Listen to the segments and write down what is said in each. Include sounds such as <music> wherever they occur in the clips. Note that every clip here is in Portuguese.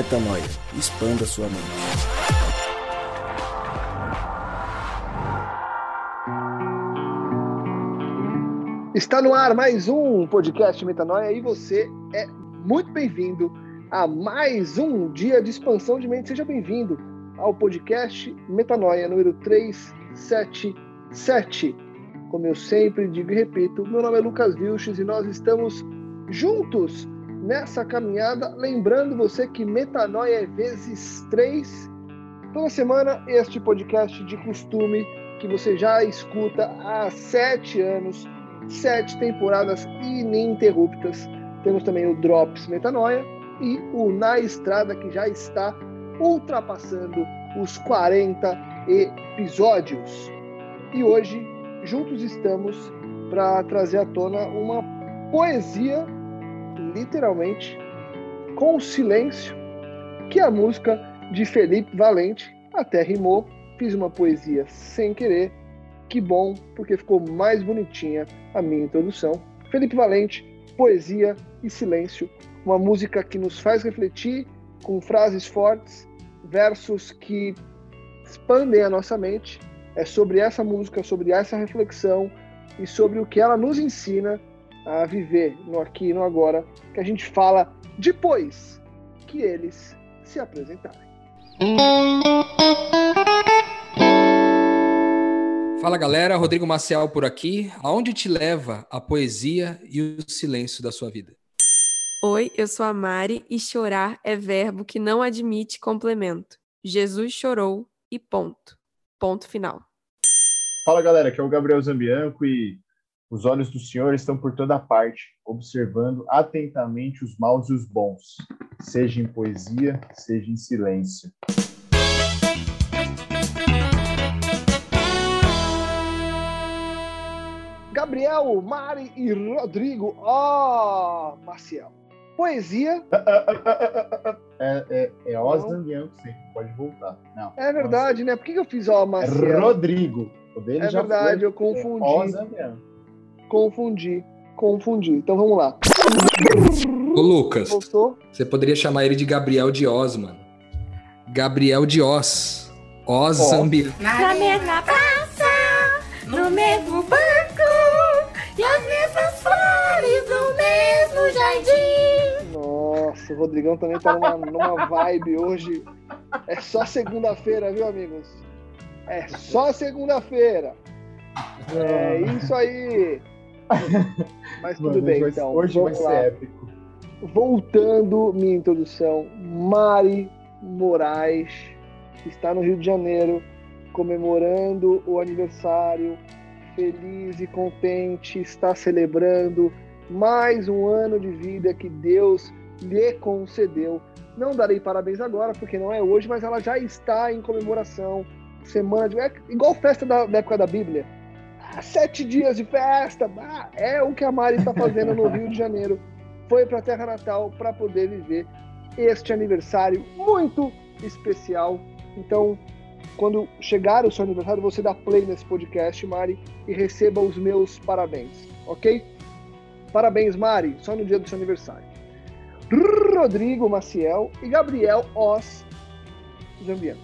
Metanoia. Expanda sua mente. Está no ar mais um podcast Metanoia e você é muito bem-vindo a mais um dia de expansão de mente. Seja bem-vindo ao podcast Metanoia número 377. Como eu sempre digo e repito, meu nome é Lucas Vilches e nós estamos juntos nessa caminhada, lembrando você que metanoia é vezes três. Toda semana, este podcast de costume que você já escuta há sete anos, sete temporadas ininterruptas. Temos também o Drops Metanoia e o Na Estrada, que já está ultrapassando os 40 episódios. E hoje, juntos estamos para trazer à tona uma poesia literalmente com o silêncio, que é a música de Felipe Valente até rimou. Fiz uma poesia sem querer. Que bom, porque ficou mais bonitinha a minha introdução. Felipe Valente, poesia e silêncio, uma música que nos faz refletir com frases fortes, versos que expandem a nossa mente. É sobre essa música, sobre essa reflexão e sobre o que ela nos ensina a viver no aqui e no agora, que a gente fala depois que eles se apresentarem. Fala galera, Rodrigo Maciel por aqui. Aonde te leva a poesia e o silêncio da sua vida? Oi, eu sou a Mari e chorar é verbo que não admite complemento. Jesus chorou e ponto. Ponto final. Fala galera, aqui é o Gabriel Zambianco e os olhos do Senhor estão por toda parte, observando atentamente os maus e os bons, seja em poesia, seja em silêncio. Gabriel, Mari e Rodrigo, ó, oh, Maciel. Poesia. É, é, é Osman Bianco, sim, pode voltar. Não, é verdade, né? Por que eu fiz ó, Maciel? É Rodrigo. O dele é já verdade, foi, eu confundi. Bianco. Confundi, confundi. Então vamos lá. Ô Lucas, Voltou? você poderia chamar ele de Gabriel de Oz, mano. Gabriel de Oz. Oz Zambi. Na mesma praça, no mesmo banco, e as mesmas flores no mesmo jardim. Nossa, o Rodrigão também tá numa, numa vibe hoje. É só segunda-feira, viu, amigos? É só segunda-feira. É isso aí. Mas <laughs> tudo Mano, bem, então. Hoje vai lá. ser épico. Voltando minha introdução, Mari Moraes está no Rio de Janeiro comemorando o aniversário, feliz e contente, está celebrando mais um ano de vida que Deus lhe concedeu. Não darei parabéns agora, porque não é hoje, mas ela já está em comemoração. Semana de. É igual festa da, da época da Bíblia sete dias de festa. Ah, é o que a Mari está fazendo no Rio de Janeiro. Foi para a Terra Natal para poder viver este aniversário muito especial. Então, quando chegar o seu aniversário, você dá play nesse podcast, Mari, e receba os meus parabéns, ok? Parabéns, Mari, só no dia do seu aniversário. Rodrigo Maciel e Gabriel Os Zambiano.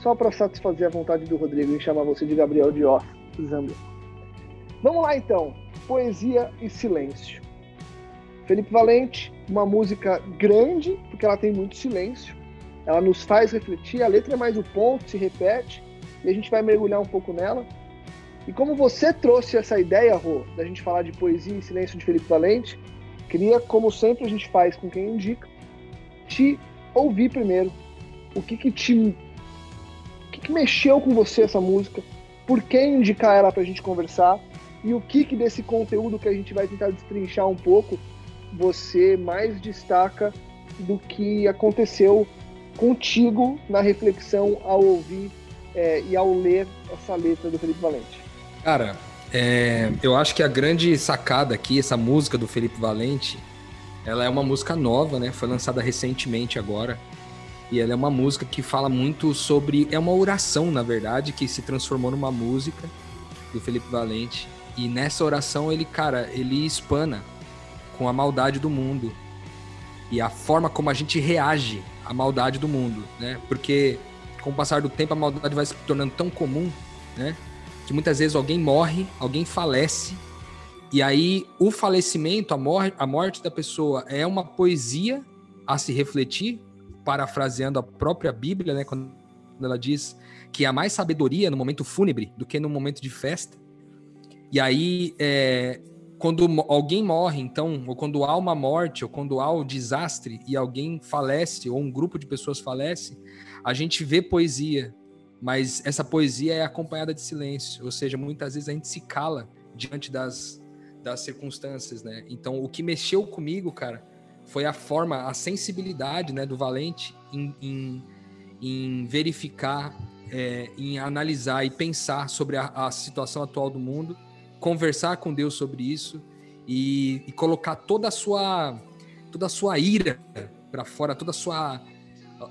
Só para satisfazer a vontade do Rodrigo em chamar você de Gabriel de Os. Zambia. Vamos lá então, poesia e silêncio. Felipe Valente, uma música grande, porque ela tem muito silêncio. Ela nos faz refletir, a letra é mais o ponto, se repete, e a gente vai mergulhar um pouco nela. E como você trouxe essa ideia, Rô, da gente falar de poesia e silêncio de Felipe Valente, queria, como sempre a gente faz com quem indica, te ouvir primeiro. O que que te. O que, que mexeu com você essa música? Por que indicar ela para a gente conversar e o que, que desse conteúdo que a gente vai tentar destrinchar um pouco você mais destaca do que aconteceu contigo na reflexão ao ouvir é, e ao ler essa letra do Felipe Valente? Cara, é, eu acho que a grande sacada aqui, essa música do Felipe Valente, ela é uma música nova, né? Foi lançada recentemente agora. E ela é uma música que fala muito sobre. É uma oração, na verdade, que se transformou numa música do Felipe Valente. E nessa oração ele, cara, ele espana com a maldade do mundo e a forma como a gente reage a maldade do mundo, né? Porque com o passar do tempo a maldade vai se tornando tão comum, né? Que muitas vezes alguém morre, alguém falece, e aí o falecimento, a, mor a morte da pessoa é uma poesia a se refletir, parafraseando a própria Bíblia, né? Quando ela diz que há mais sabedoria no momento fúnebre do que no momento de festa. E aí, é, quando alguém morre, então, ou quando há uma morte, ou quando há o um desastre e alguém falece, ou um grupo de pessoas falece, a gente vê poesia, mas essa poesia é acompanhada de silêncio, ou seja, muitas vezes a gente se cala diante das, das circunstâncias, né? Então, o que mexeu comigo, cara, foi a forma, a sensibilidade né, do Valente em, em, em verificar, é, em analisar e pensar sobre a, a situação atual do mundo conversar com Deus sobre isso e, e colocar toda a sua toda a sua ira para fora, toda a sua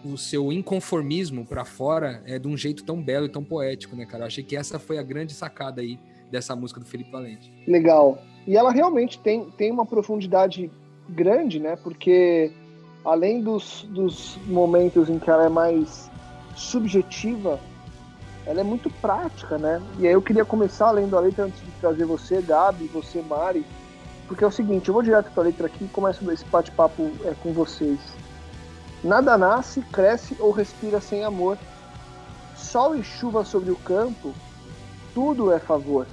o seu inconformismo para fora é de um jeito tão belo e tão poético, né, cara? Eu achei que essa foi a grande sacada aí dessa música do Felipe Valente. Legal. E ela realmente tem, tem uma profundidade grande, né? Porque além dos, dos momentos em que ela é mais subjetiva, ela é muito prática, né? E aí eu queria começar lendo a letra antes de trazer você, Gabi, você, Mari, porque é o seguinte, eu vou direto para a letra aqui e começo esse bate-papo é, com vocês. Nada nasce, cresce ou respira sem amor. Sol e chuva sobre o campo, tudo é favor.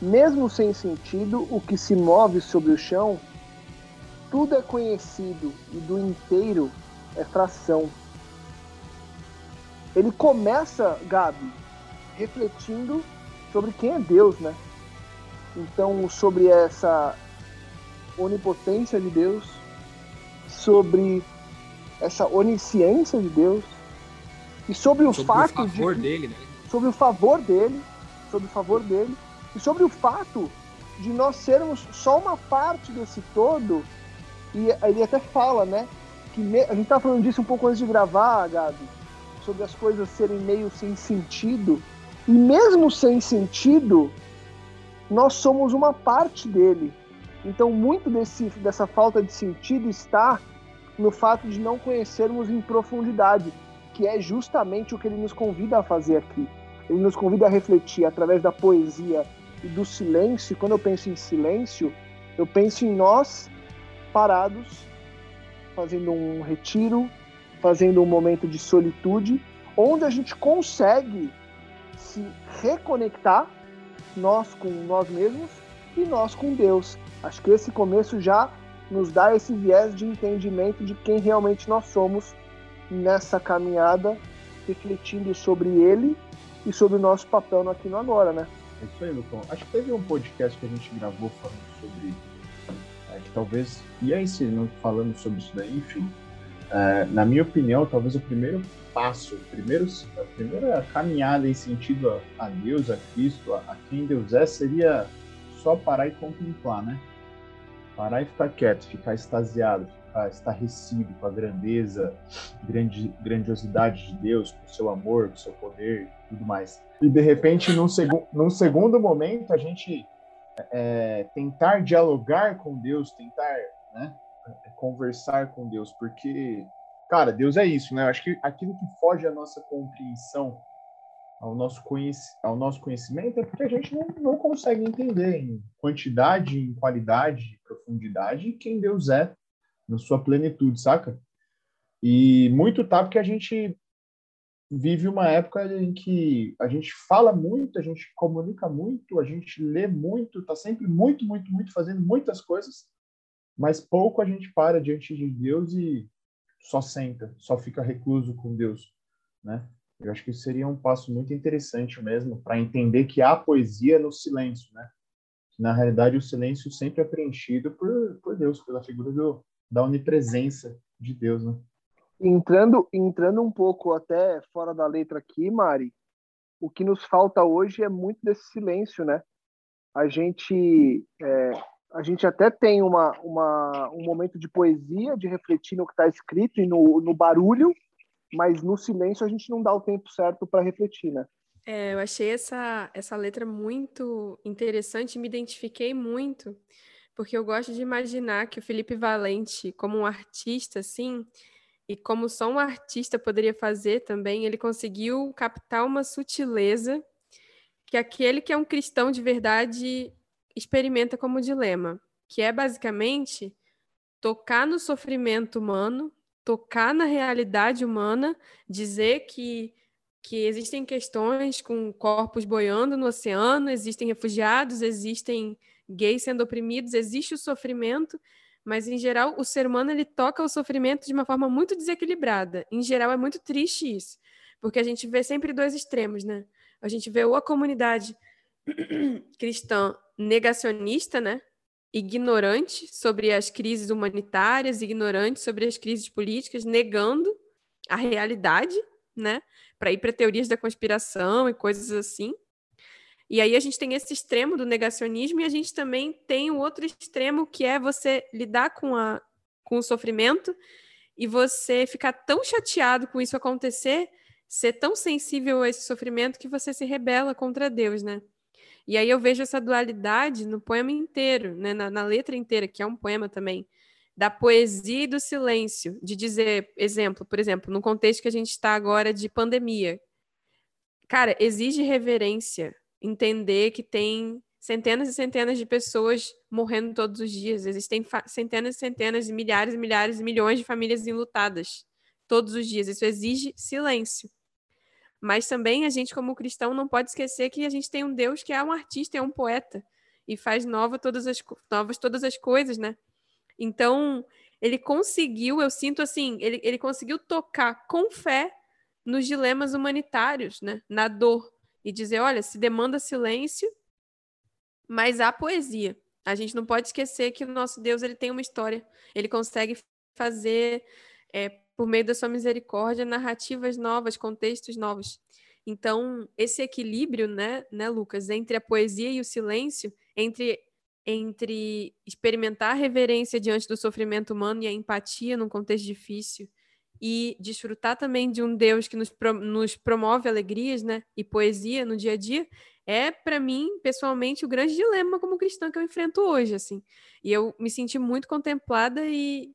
Mesmo sem sentido, o que se move sobre o chão, tudo é conhecido e do inteiro é fração ele começa, Gabi, refletindo sobre quem é Deus, né? Então, sobre essa onipotência de Deus, sobre essa onisciência de Deus e sobre o sobre fato o favor de dele, né? sobre o favor dele, sobre o favor dele e sobre o fato de nós sermos só uma parte desse todo. E ele até fala, né? Que me... a gente tá falando disso um pouco antes de gravar, Gabi sobre as coisas serem meio sem sentido. E mesmo sem sentido, nós somos uma parte dele. Então, muito desse, dessa falta de sentido está no fato de não conhecermos em profundidade, que é justamente o que ele nos convida a fazer aqui. Ele nos convida a refletir através da poesia e do silêncio. Quando eu penso em silêncio, eu penso em nós parados, fazendo um retiro, fazendo um momento de solitude, onde a gente consegue se reconectar, nós com nós mesmos e nós com Deus. Acho que esse começo já nos dá esse viés de entendimento de quem realmente nós somos nessa caminhada, refletindo sobre Ele e sobre o nosso papel no aqui no agora, né? É isso aí, Lucão. Acho que teve um podcast que a gente gravou falando sobre. É, que talvez ia ensinando falando sobre isso daí, enfim. É, na minha opinião, talvez o primeiro passo, primeiro, a primeira caminhada em sentido a, a Deus, a Cristo, a, a, quem Deus é, seria só parar e contemplar, né? Parar e ficar quieto, ficar extasiado, ficar estarrecido com a grandeza, grande, grandiosidade de Deus, com o seu amor, com o seu poder e tudo mais. E de repente, num, segu, num segundo momento, a gente é, tentar dialogar com Deus, tentar né, conversar com Deus, porque, cara, Deus é isso, né? Eu acho que aquilo que foge à nossa compreensão, ao nosso, ao nosso conhecimento, é porque a gente não, não consegue entender em quantidade, em qualidade, profundidade, quem Deus é na sua plenitude, saca? E muito tá porque a gente vive uma época em que a gente fala muito, a gente comunica muito, a gente lê muito, tá sempre muito, muito, muito fazendo muitas coisas, mas pouco a gente para diante de Deus e só senta, só fica recluso com Deus, né? Eu acho que isso seria um passo muito interessante mesmo para entender que há poesia no silêncio, né? Na realidade, o silêncio sempre é preenchido por, por Deus, pela figura do, da onipresença de Deus, né? Entrando, entrando um pouco até fora da letra aqui, Mari, o que nos falta hoje é muito desse silêncio, né? A gente é, a gente até tem uma, uma, um momento de poesia, de refletir no que está escrito e no, no barulho, mas no silêncio a gente não dá o tempo certo para refletir, né? É, eu achei essa, essa letra muito interessante, me identifiquei muito, porque eu gosto de imaginar que o Felipe Valente, como um artista, assim, e como só um artista poderia fazer também, ele conseguiu captar uma sutileza que aquele que é um cristão de verdade experimenta como dilema, que é basicamente tocar no sofrimento humano, tocar na realidade humana, dizer que que existem questões com corpos boiando no oceano, existem refugiados, existem gays sendo oprimidos, existe o sofrimento, mas em geral o ser humano ele toca o sofrimento de uma forma muito desequilibrada. Em geral é muito triste isso, porque a gente vê sempre dois extremos, né? A gente vê ou a comunidade <clears throat> cristã negacionista, né? Ignorante sobre as crises humanitárias, ignorante sobre as crises políticas, negando a realidade, né? Para ir para teorias da conspiração e coisas assim. E aí a gente tem esse extremo do negacionismo e a gente também tem o outro extremo que é você lidar com, a, com o sofrimento e você ficar tão chateado com isso acontecer, ser tão sensível a esse sofrimento que você se rebela contra Deus, né? E aí eu vejo essa dualidade no poema inteiro, né? na, na letra inteira, que é um poema também, da poesia e do silêncio, de dizer, exemplo, por exemplo, no contexto que a gente está agora de pandemia, cara, exige reverência entender que tem centenas e centenas de pessoas morrendo todos os dias. Existem centenas e centenas, milhares e milhares e milhões de famílias enlutadas todos os dias. Isso exige silêncio. Mas também a gente, como cristão, não pode esquecer que a gente tem um Deus que é um artista, é um poeta e faz nova todas as novas todas as coisas, né? Então, ele conseguiu, eu sinto assim, ele, ele conseguiu tocar com fé nos dilemas humanitários, né? Na dor, e dizer, olha, se demanda silêncio, mas há poesia. A gente não pode esquecer que o nosso Deus ele tem uma história. Ele consegue fazer, é, por meio da sua misericórdia, narrativas novas, contextos novos. Então, esse equilíbrio, né, né, Lucas, entre a poesia e o silêncio, entre entre experimentar a reverência diante do sofrimento humano e a empatia num contexto difícil, e desfrutar também de um Deus que nos, pro, nos promove alegrias, né, e poesia no dia a dia, é para mim, pessoalmente, o grande dilema como cristã que eu enfrento hoje, assim. E eu me senti muito contemplada e,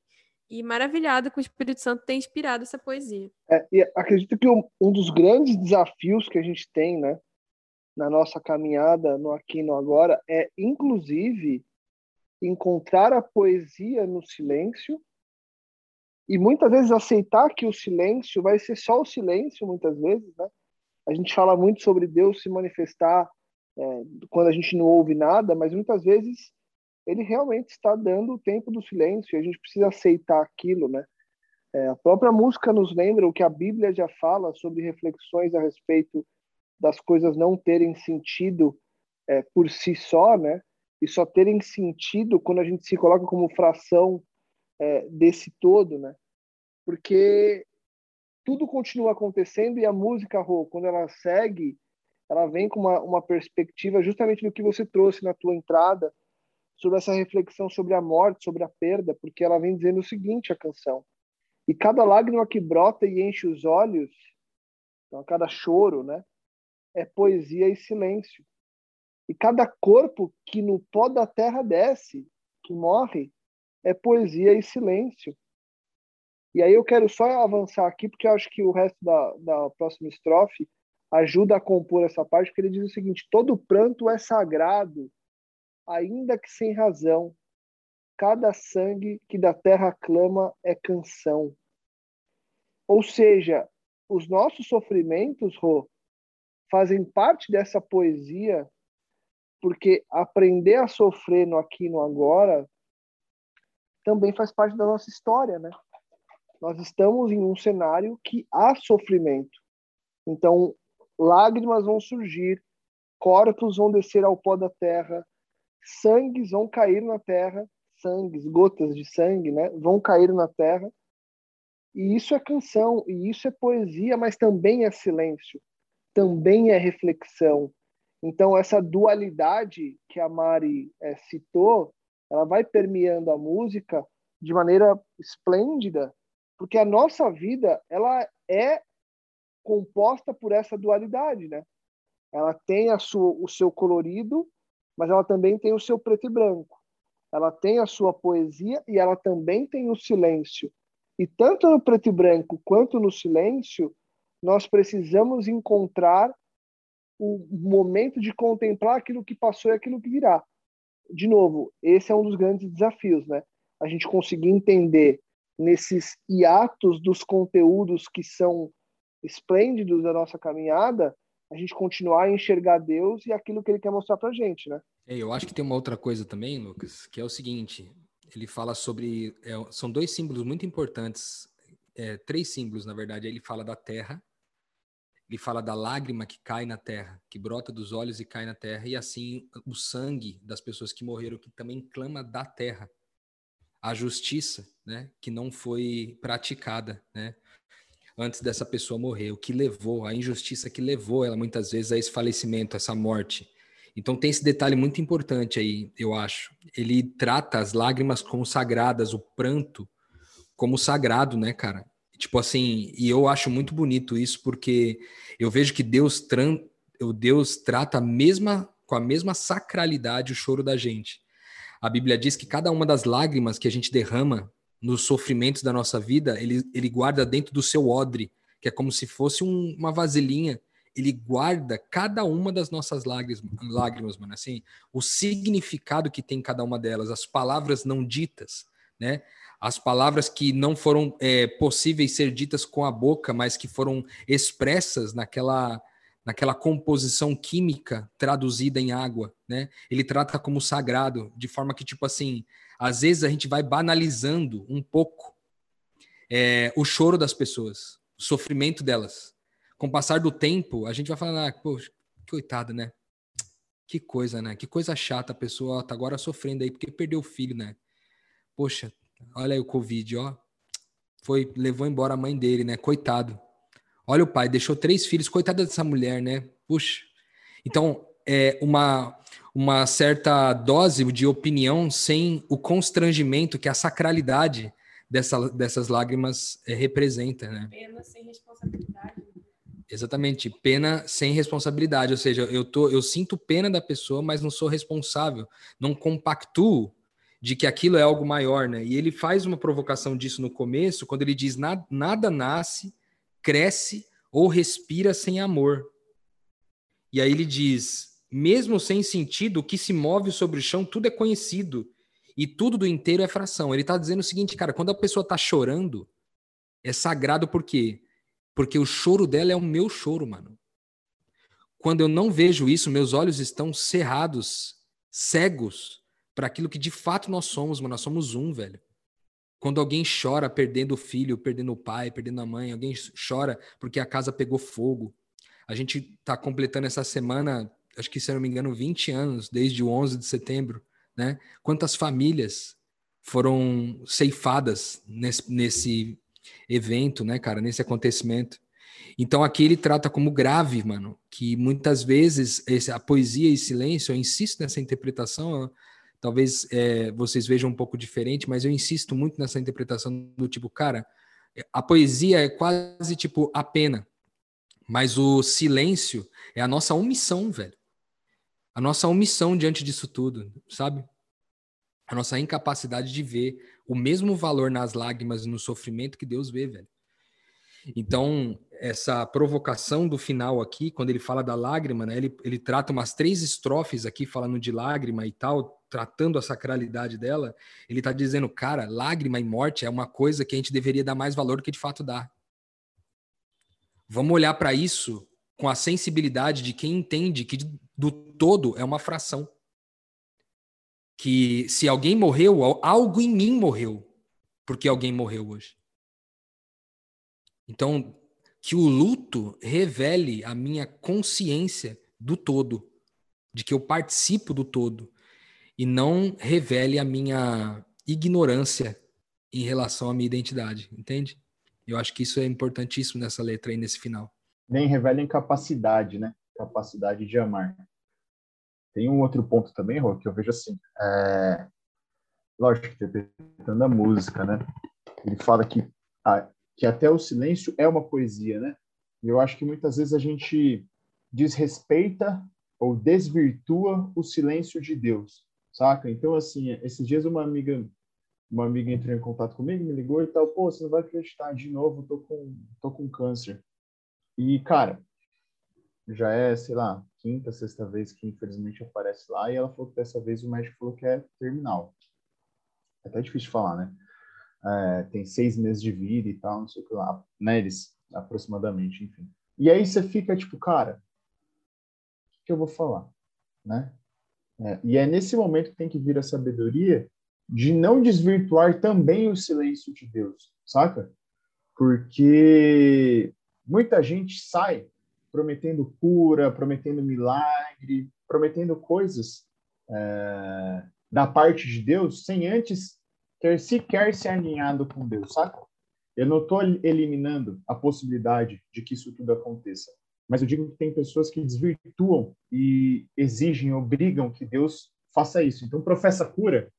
e maravilhada com o Espírito Santo ter inspirado essa poesia. É, e acredito que um, um, dos grandes desafios que a gente tem, né, na nossa caminhada no aqui no agora é, inclusive, encontrar a poesia no silêncio e muitas vezes aceitar que o silêncio vai ser só o silêncio, muitas vezes, né? A gente fala muito sobre Deus se manifestar é, quando a gente não ouve nada, mas muitas vezes ele realmente está dando o tempo do silêncio e a gente precisa aceitar aquilo, né? É, a própria música nos lembra o que a Bíblia já fala sobre reflexões a respeito das coisas não terem sentido é, por si só, né? E só terem sentido quando a gente se coloca como fração é, desse todo, né? Porque tudo continua acontecendo e a música, Rô, quando ela segue, ela vem com uma, uma perspectiva justamente do que você trouxe na tua entrada, sobre essa reflexão sobre a morte, sobre a perda, porque ela vem dizendo o seguinte, a canção. E cada lágrima que brota e enche os olhos, então, cada choro, né, é poesia e silêncio. E cada corpo que no pó da terra desce, que morre, é poesia e silêncio. E aí eu quero só avançar aqui, porque acho que o resto da, da próxima estrofe ajuda a compor essa parte, porque ele diz o seguinte: todo pranto é sagrado, ainda que sem razão. Cada sangue que da terra clama é canção. Ou seja, os nossos sofrimentos, Rô, fazem parte dessa poesia, porque aprender a sofrer no aqui e no agora também faz parte da nossa história, né? Nós estamos em um cenário que há sofrimento. Então, lágrimas vão surgir, corpos vão descer ao pó da terra, sangues vão cair na terra, sangues, gotas de sangue, né, vão cair na terra. E isso é canção, e isso é poesia, mas também é silêncio, também é reflexão. Então, essa dualidade que a Mari é, citou, ela vai permeando a música de maneira esplêndida, porque a nossa vida ela é composta por essa dualidade, né? Ela tem a sua, o seu colorido, mas ela também tem o seu preto e branco. Ela tem a sua poesia e ela também tem o silêncio. E tanto no preto e branco quanto no silêncio, nós precisamos encontrar o momento de contemplar aquilo que passou e aquilo que virá. De novo, esse é um dos grandes desafios, né? A gente conseguir entender nesses hiatos dos conteúdos que são esplêndidos da nossa caminhada, a gente continuar a enxergar Deus e aquilo que ele quer mostrar pra gente, né? É, eu acho que tem uma outra coisa também, Lucas, que é o seguinte: ele fala sobre. É, são dois símbolos muito importantes, é, três símbolos, na verdade. Ele fala da terra, ele fala da lágrima que cai na terra, que brota dos olhos e cai na terra, e assim o sangue das pessoas que morreram, que também clama da terra. A justiça, né, que não foi praticada, né, antes dessa pessoa morrer, o que levou, a injustiça que levou ela muitas vezes a esse falecimento, essa morte. Então tem esse detalhe muito importante aí, eu acho. Ele trata as lágrimas como sagradas, o pranto como sagrado, né, cara? Tipo assim, e eu acho muito bonito isso porque eu vejo que Deus, tran... Deus trata a mesma com a mesma sacralidade o choro da gente. A Bíblia diz que cada uma das lágrimas que a gente derrama nos sofrimentos da nossa vida, ele, ele guarda dentro do seu odre, que é como se fosse um, uma vasilhinha ele guarda cada uma das nossas lágrimas, lágrimas, mano, assim, o significado que tem cada uma delas, as palavras não ditas, né? As palavras que não foram é, possíveis ser ditas com a boca, mas que foram expressas naquela naquela composição química traduzida em água, né? Ele trata como sagrado, de forma que tipo assim, às vezes a gente vai banalizando um pouco é, o choro das pessoas, o sofrimento delas com o passar do tempo, a gente vai falando, ah, pô, coitado, né? Que coisa, né? Que coisa chata a pessoa tá agora sofrendo aí porque perdeu o filho, né? Poxa, olha aí o Covid, ó. Foi, levou embora a mãe dele, né? Coitado. Olha o pai, deixou três filhos, coitada dessa mulher, né? Puxa. Então, é uma, uma certa dose de opinião sem o constrangimento que a sacralidade dessa, dessas lágrimas é, representa, né? Pena sem responsabilidade. Exatamente, pena sem responsabilidade, ou seja, eu tô, eu sinto pena da pessoa, mas não sou responsável, não compactuo de que aquilo é algo maior, né? E ele faz uma provocação disso no começo, quando ele diz nada, nasce, cresce ou respira sem amor. E aí ele diz, mesmo sem sentido, o que se move sobre o chão, tudo é conhecido e tudo do inteiro é fração. Ele está dizendo o seguinte, cara, quando a pessoa está chorando, é sagrado por quê? Porque o choro dela é o meu choro, mano. Quando eu não vejo isso, meus olhos estão cerrados, cegos para aquilo que de fato nós somos, mano. Nós somos um, velho. Quando alguém chora perdendo o filho, perdendo o pai, perdendo a mãe, alguém chora porque a casa pegou fogo. A gente está completando essa semana, acho que se eu não me engano, 20 anos, desde o 11 de setembro, né? Quantas famílias foram ceifadas nesse, nesse evento, né, cara, nesse acontecimento. Então aqui ele trata como grave, mano, que muitas vezes esse, a poesia e silêncio, eu insisto nessa interpretação, talvez é, vocês vejam um pouco diferente, mas eu insisto muito nessa interpretação do tipo, cara, a poesia é quase tipo a pena, mas o silêncio é a nossa omissão, velho. A nossa omissão diante disso tudo, sabe? A nossa incapacidade de ver o mesmo valor nas lágrimas e no sofrimento que Deus vê, velho. Então, essa provocação do final aqui, quando ele fala da lágrima, né, ele, ele trata umas três estrofes aqui falando de lágrima e tal, tratando a sacralidade dela. Ele está dizendo, cara, lágrima e morte é uma coisa que a gente deveria dar mais valor do que de fato dá. Vamos olhar para isso com a sensibilidade de quem entende que do todo é uma fração que se alguém morreu, algo em mim morreu, porque alguém morreu hoje. Então, que o luto revele a minha consciência do todo, de que eu participo do todo, e não revele a minha ignorância em relação à minha identidade, entende? Eu acho que isso é importantíssimo nessa letra aí, nesse final. Nem revela incapacidade, né? Capacidade de amar. Tem um outro ponto também, Rô, que eu vejo assim. É... Lógico, interpretando a música, né? Ele fala que, que até o silêncio é uma poesia, né? E eu acho que muitas vezes a gente desrespeita ou desvirtua o silêncio de Deus, saca? Então, assim, esses dias uma amiga uma amiga entrou em contato comigo, me ligou e tal, pô, você não vai acreditar, de novo, tô com, tô com câncer. E, cara, já é, sei lá, quinta, sexta vez que infelizmente aparece lá, e ela falou que dessa vez o médico falou que é terminal. É até difícil de falar, né? É, tem seis meses de vida e tal, não sei o que lá, né? Eles, aproximadamente, enfim. E aí você fica tipo, cara, o que, eu vou falar, né? É, e é nesse momento que tem que vir a sabedoria de não desvirtuar também o silêncio de Deus, saca? Porque muita gente sai prometendo cura, prometendo milagre, prometendo coisas é, da parte de Deus sem antes ter sequer se alinhado com Deus, saca? Eu não estou eliminando a possibilidade de que isso tudo aconteça, mas eu digo que tem pessoas que desvirtuam e exigem, obrigam que Deus faça isso. Então, professa cura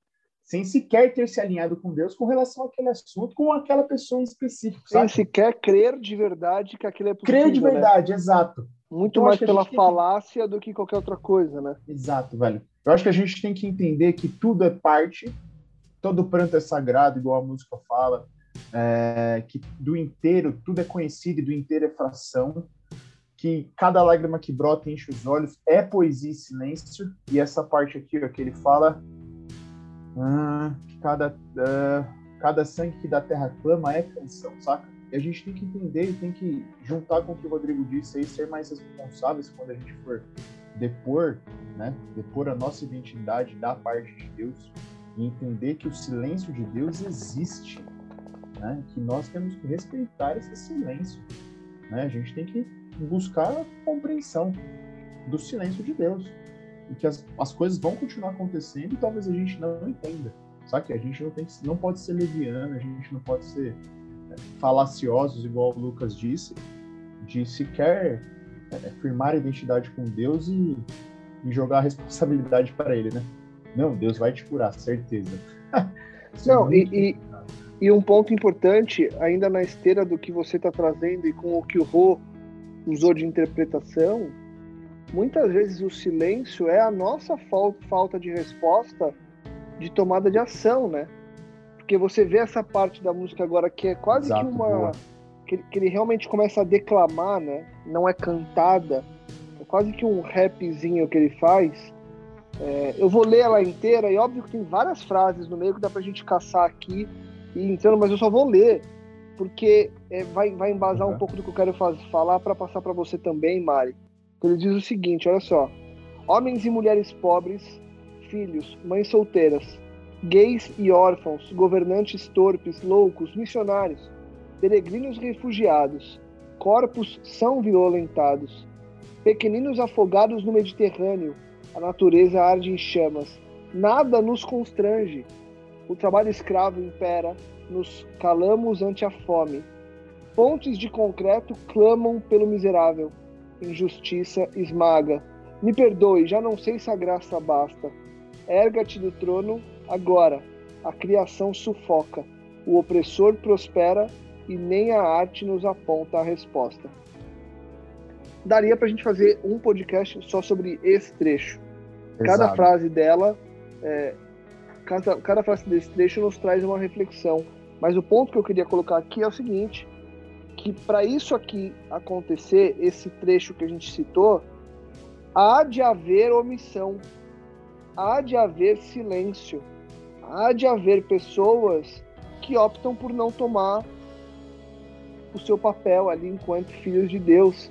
sem sequer ter se alinhado com Deus com relação àquele assunto, com aquela pessoa em específico. Sem sequer crer de verdade que aquilo é possível. Crer de né? verdade, né? exato. Muito então, mais pela falácia do que qualquer outra coisa, né? Exato, velho. Eu acho que a gente tem que entender que tudo é parte, todo pranto é sagrado, igual a música fala, é, que do inteiro, tudo é conhecido e do inteiro é fração, que cada lágrima que brota enche os olhos é poesia e silêncio, e essa parte aqui, ó, que ele fala ah, cada, uh, cada sangue que da terra clama é canção, saca? E a gente tem que entender e tem que juntar com o que o Rodrigo disse aí, ser mais responsáveis quando a gente for depor, né? Depor a nossa identidade da parte de Deus e entender que o silêncio de Deus existe, né? Que nós temos que respeitar esse silêncio, né? A gente tem que buscar a compreensão do silêncio de Deus e que as, as coisas vão continuar acontecendo e talvez a gente não entenda. Sabe? A gente não, tem, não pode ser leviano, a gente não pode ser é, falaciosos, igual o Lucas disse, de sequer é, firmar a identidade com Deus e, e jogar a responsabilidade para Ele, né? Não, Deus vai te curar, certeza. <laughs> não, e, e, e, um ponto importante, ainda na esteira do que você está trazendo e com o que o Rô usou de interpretação, muitas vezes o silêncio é a nossa falta de resposta de tomada de ação, né? Porque você vê essa parte da música agora que é quase Exato, que uma. Que, que, ele realmente começa a declamar, né? Não é cantada. É quase que um rapzinho que ele faz. É, eu vou ler ela inteira e óbvio que tem várias frases no meio que dá pra gente caçar aqui e entrando, mas eu só vou ler porque é, vai, vai embasar uhum. um pouco do que eu quero falar para passar para você também, Mari. Ele diz o seguinte: olha só. Homens e mulheres pobres, filhos, mães solteiras, gays e órfãos, governantes torpes, loucos, missionários, peregrinos refugiados, corpos são violentados, pequeninos afogados no Mediterrâneo, a natureza arde em chamas, nada nos constrange, o trabalho escravo impera, nos calamos ante a fome, pontes de concreto clamam pelo miserável, injustiça esmaga. Me perdoe, já não sei se a graça basta. Erga-te do trono agora. A criação sufoca. O opressor prospera e nem a arte nos aponta a resposta. Daria para a gente fazer um podcast só sobre esse trecho. Exato. Cada frase dela, é, cada, cada frase desse trecho nos traz uma reflexão. Mas o ponto que eu queria colocar aqui é o seguinte: que para isso aqui acontecer, esse trecho que a gente citou, há de haver omissão, há de haver silêncio, há de haver pessoas que optam por não tomar o seu papel ali enquanto filhos de Deus.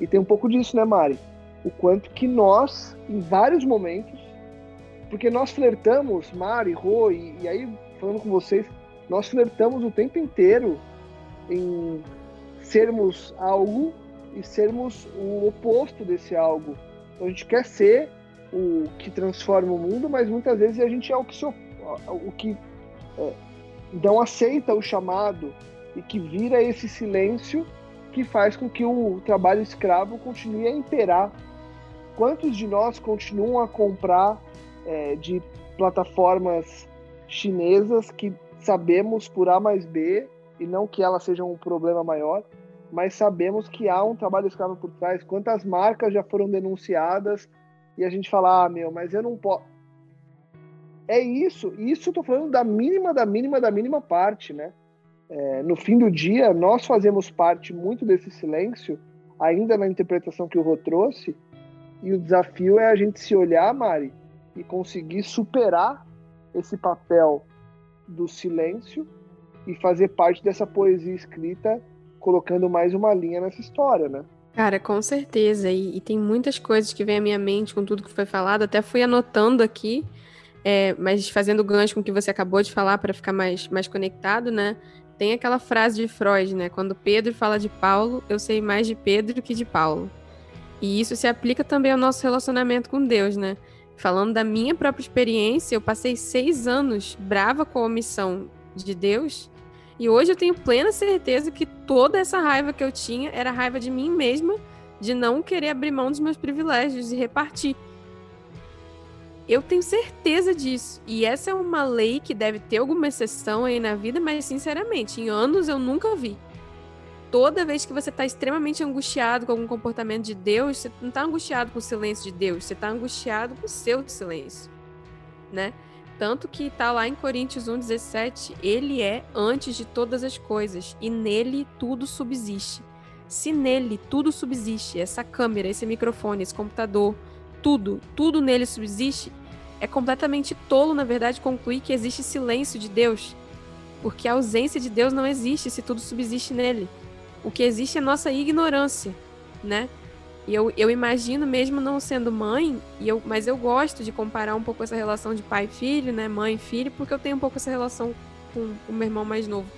E tem um pouco disso, né, Mari? O quanto que nós, em vários momentos, porque nós flertamos, Mari, Rô, e, e aí falando com vocês, nós flertamos o tempo inteiro em sermos algo e sermos o oposto desse algo. Então a gente quer ser o que transforma o mundo, mas muitas vezes a gente é o que, so, o que é, não aceita o chamado e que vira esse silêncio que faz com que o trabalho escravo continue a imperar. Quantos de nós continuam a comprar é, de plataformas chinesas que sabemos por A mais B e não que ela seja um problema maior, mas sabemos que há um trabalho escravo por trás. Quantas marcas já foram denunciadas e a gente fala, ah, meu, mas eu não posso. é isso. Isso eu tô falando da mínima, da mínima, da mínima parte, né? É, no fim do dia, nós fazemos parte muito desse silêncio, ainda na interpretação que o Rô trouxe, e o desafio é a gente se olhar, Mari, e conseguir superar esse papel do silêncio e fazer parte dessa poesia escrita, colocando mais uma linha nessa história, né? Cara, com certeza. E, e, tem muitas coisas que vem à minha mente com tudo que foi falado. Até fui anotando aqui, é, mas fazendo gancho com o que você acabou de falar para ficar mais, mais conectado, né? Tem aquela frase de Freud, né? Quando Pedro fala de Paulo, eu sei mais de Pedro que de Paulo. E isso se aplica também ao nosso relacionamento com Deus, né? Falando da minha própria experiência, eu passei seis anos brava com a omissão de Deus. E hoje eu tenho plena certeza que toda essa raiva que eu tinha era raiva de mim mesma, de não querer abrir mão dos meus privilégios e repartir. Eu tenho certeza disso. E essa é uma lei que deve ter alguma exceção aí na vida, mas sinceramente, em anos eu nunca vi toda vez que você está extremamente angustiado com algum comportamento de Deus, você não está angustiado com o silêncio de Deus, você está angustiado com o seu silêncio, né? Tanto que está lá em Coríntios 1,17, ele é antes de todas as coisas, e nele tudo subsiste. Se nele tudo subsiste, essa câmera, esse microfone, esse computador, tudo, tudo nele subsiste, é completamente tolo, na verdade, concluir que existe silêncio de Deus. Porque a ausência de Deus não existe se tudo subsiste nele. O que existe é nossa ignorância, né? E eu, eu imagino, mesmo não sendo mãe, e eu, mas eu gosto de comparar um pouco essa relação de pai e filho, né? Mãe e filho, porque eu tenho um pouco essa relação com o meu irmão mais novo.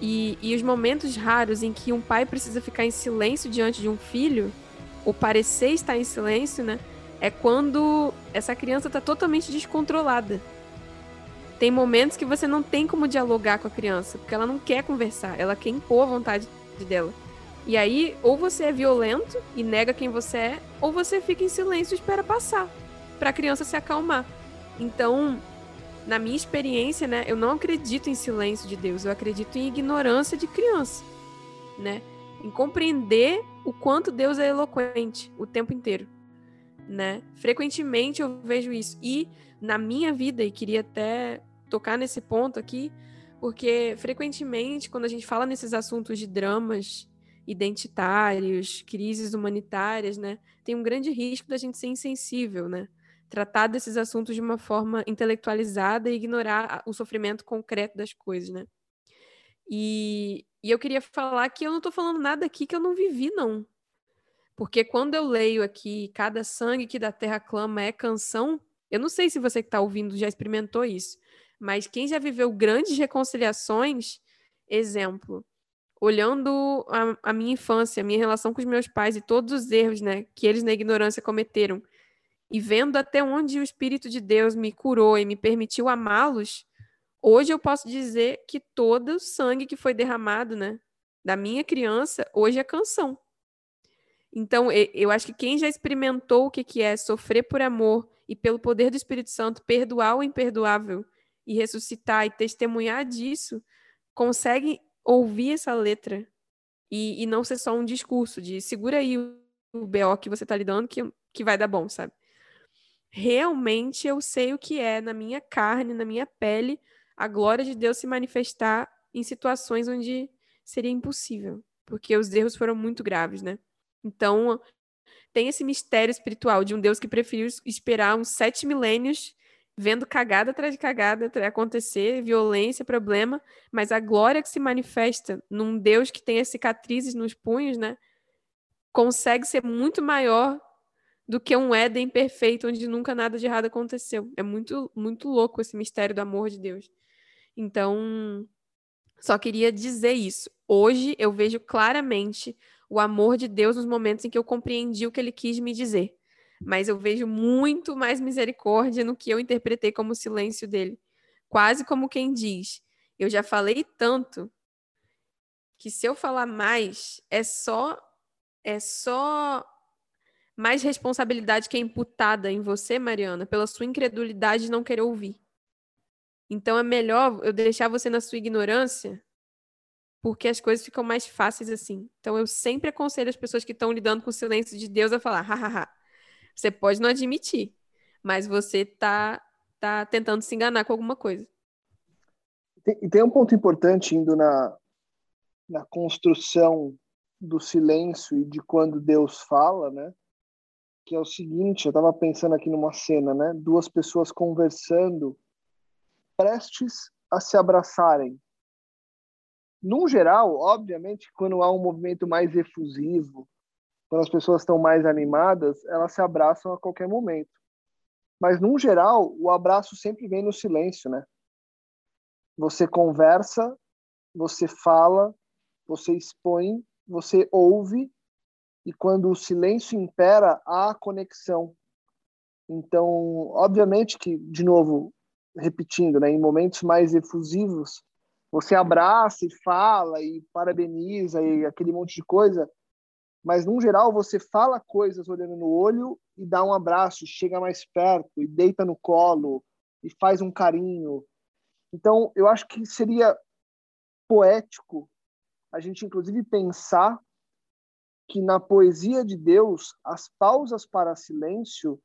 E, e os momentos raros em que um pai precisa ficar em silêncio diante de um filho, ou parecer estar em silêncio, né? É quando essa criança está totalmente descontrolada. Tem momentos que você não tem como dialogar com a criança, porque ela não quer conversar, ela quer impor a vontade dela. E aí, ou você é violento e nega quem você é, ou você fica em silêncio e espera passar, para a criança se acalmar. Então, na minha experiência, né, eu não acredito em silêncio de Deus, eu acredito em ignorância de criança, né? Em compreender o quanto Deus é eloquente o tempo inteiro, né? Frequentemente eu vejo isso. E na minha vida, e queria até tocar nesse ponto aqui, porque frequentemente, quando a gente fala nesses assuntos de dramas identitários, crises humanitárias, né, tem um grande risco da gente ser insensível, né? Tratar desses assuntos de uma forma intelectualizada e ignorar o sofrimento concreto das coisas, né? E, e eu queria falar que eu não estou falando nada aqui que eu não vivi, não. Porque quando eu leio aqui, cada sangue que da terra clama é canção, eu não sei se você que está ouvindo já experimentou isso, mas quem já viveu grandes reconciliações, exemplo, olhando a, a, minha infância, a minha relação com os meus pais e todos os erros, né, que eles na ignorância cometeram, e vendo até onde o Espírito de Deus me curou e me permitiu amá-los, hoje eu posso dizer que todo o sangue que foi derramado, né, da minha criança, hoje é canção. Então, eu acho que quem já experimentou o que é sofrer por amor e pelo poder do Espírito Santo perdoar o imperdoável e ressuscitar e testemunhar disso, consegue ouvir essa letra e, e não ser só um discurso de segura aí o, BO que você está lidando que, que vai dar bom, sabe? Realmente eu sei o que é na minha carne, na minha pele, a glória de Deus se manifestar em situações onde seria impossível, porque os erros foram muito graves, né? Então, tem esse mistério espiritual de um Deus que preferiu esperar uns sete milênios vendo cagada atrás de cagada acontecer, violência, problema, mas a glória que se manifesta num Deus que tem as cicatrizes nos punhos, né, consegue ser muito maior do que um Éden perfeito onde nunca nada de errado aconteceu. É muito muito louco esse mistério do amor de Deus. Então, só queria dizer isso. Hoje eu vejo claramente o amor de Deus nos momentos em que eu compreendi o que ele quis me dizer mas eu vejo muito mais misericórdia no que eu interpretei como silêncio dele. Quase como quem diz: Eu já falei tanto que se eu falar mais, é só é só mais responsabilidade que é imputada em você, Mariana, pela sua incredulidade de não querer ouvir. Então é melhor eu deixar você na sua ignorância, porque as coisas ficam mais fáceis assim. Então eu sempre aconselho as pessoas que estão lidando com o silêncio de Deus a falar, hahaha, você pode não admitir, mas você está tá tentando se enganar com alguma coisa. E tem um ponto importante indo na, na construção do silêncio e de quando Deus fala, né? Que é o seguinte, eu estava pensando aqui numa cena, né? Duas pessoas conversando, prestes a se abraçarem. Num geral, obviamente, quando há um movimento mais efusivo, quando as pessoas estão mais animadas, elas se abraçam a qualquer momento. Mas, num geral, o abraço sempre vem no silêncio, né? Você conversa, você fala, você expõe, você ouve, e quando o silêncio impera, há conexão. Então, obviamente que, de novo, repetindo, né, em momentos mais efusivos, você abraça e fala e parabeniza e aquele monte de coisa, mas, num geral, você fala coisas olhando no olho e dá um abraço, chega mais perto e deita no colo e faz um carinho. Então, eu acho que seria poético a gente, inclusive, pensar que na poesia de Deus, as pausas para silêncio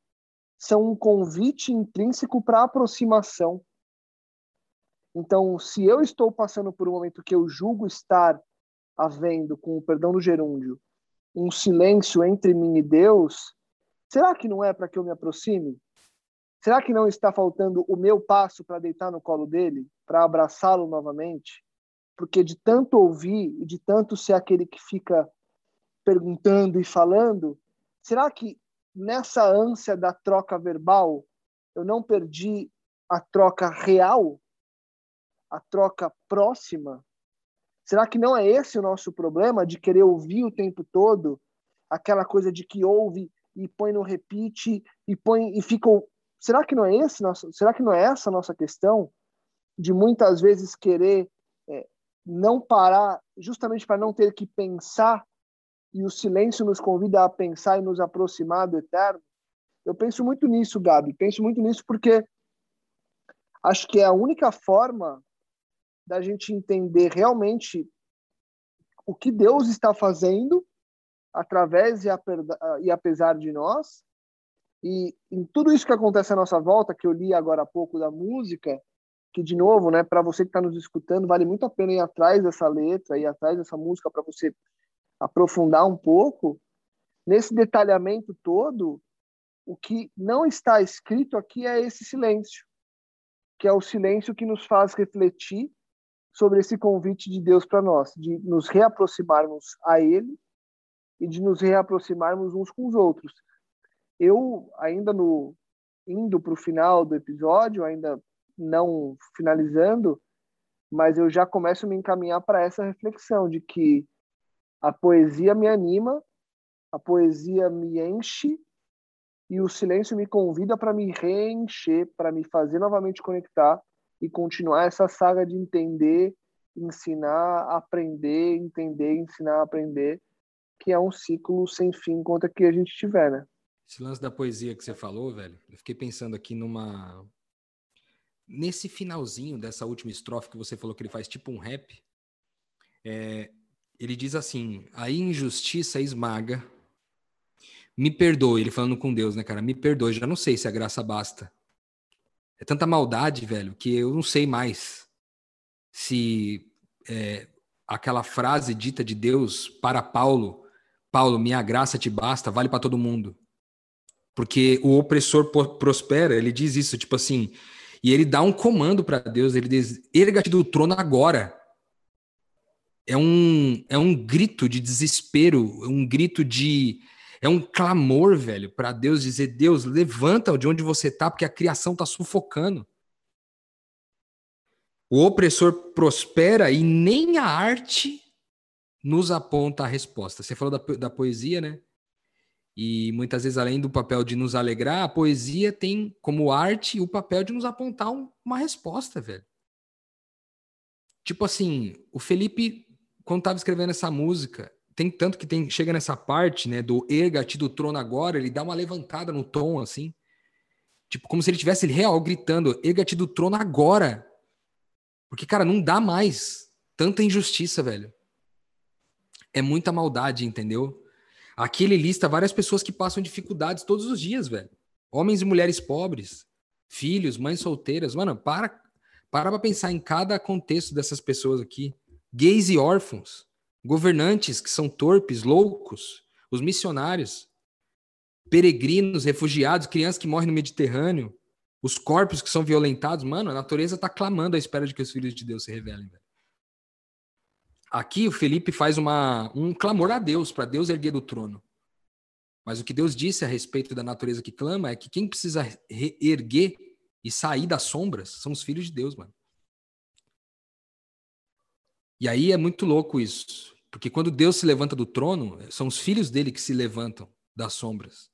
são um convite intrínseco para aproximação. Então, se eu estou passando por um momento que eu julgo estar havendo, com o perdão do gerúndio, um silêncio entre mim e Deus, será que não é para que eu me aproxime? Será que não está faltando o meu passo para deitar no colo dele, para abraçá-lo novamente? Porque de tanto ouvir e de tanto ser aquele que fica perguntando e falando, será que nessa ânsia da troca verbal eu não perdi a troca real? A troca próxima? Será que não é esse o nosso problema de querer ouvir o tempo todo aquela coisa de que ouve e põe no repeat e põe e fica Será que não é esse nosso, será que não é essa a nossa questão de muitas vezes querer é, não parar justamente para não ter que pensar e o silêncio nos convida a pensar e nos aproximar do eterno? Eu penso muito nisso, Gabi. Penso muito nisso porque acho que é a única forma da gente entender realmente o que Deus está fazendo através e, apesar de nós e em tudo isso que acontece à nossa volta, que eu li agora há pouco da música, que de novo, né, para você que está nos escutando, vale muito a pena ir atrás dessa letra, ir atrás dessa música para você aprofundar um pouco. Nesse detalhamento todo, o que não está escrito aqui é esse silêncio, que é o silêncio que nos faz refletir sobre esse convite de Deus para nós, de nos reaproximarmos a Ele e de nos reaproximarmos uns com os outros. Eu ainda no indo para o final do episódio, ainda não finalizando, mas eu já começo a me encaminhar para essa reflexão de que a poesia me anima, a poesia me enche e o silêncio me convida para me reencher, para me fazer novamente conectar e continuar essa saga de entender, ensinar, aprender, entender, ensinar, aprender, que é um ciclo sem fim enquanto que a gente tiver, né? Esse lance da poesia que você falou, velho, eu fiquei pensando aqui numa. Nesse finalzinho dessa última estrofe que você falou que ele faz tipo um rap, é... ele diz assim: a injustiça esmaga. Me perdoe, ele falando com Deus, né, cara? Me perdoe, já não sei se a graça basta. É tanta maldade, velho, que eu não sei mais se é, aquela frase dita de Deus para Paulo, Paulo, minha graça te basta, vale para todo mundo porque o opressor prospera, ele diz isso, tipo assim, e ele dá um comando para Deus, ele diz: erga-te do trono agora. É um, é um grito de desespero, um grito de. É um clamor, velho, para Deus dizer: Deus, levanta de onde você tá, porque a criação tá sufocando. O opressor prospera e nem a arte nos aponta a resposta. Você falou da, da poesia, né? E muitas vezes, além do papel de nos alegrar, a poesia tem como arte o papel de nos apontar um, uma resposta, velho. Tipo assim, o Felipe, quando estava escrevendo essa música, tem tanto que tem chega nessa parte, né, do erga-te do trono agora, ele dá uma levantada no tom, assim. Tipo, como se ele tivesse real gritando, erga-te do trono agora. Porque, cara, não dá mais tanta injustiça, velho. É muita maldade, entendeu? Aqui ele lista várias pessoas que passam dificuldades todos os dias, velho. Homens e mulheres pobres, filhos, mães solteiras. Mano, para, para pra pensar em cada contexto dessas pessoas aqui. Gays e órfãos, governantes que são torpes, loucos, os missionários, peregrinos, refugiados, crianças que morrem no Mediterrâneo, os corpos que são violentados. Mano, a natureza tá clamando à espera de que os filhos de Deus se revelem, velho. Aqui o Felipe faz uma, um clamor a Deus, para Deus erguer do trono. Mas o que Deus disse a respeito da natureza que clama é que quem precisa erguer e sair das sombras são os filhos de Deus, mano. E aí é muito louco isso. Porque quando Deus se levanta do trono, são os filhos dele que se levantam das sombras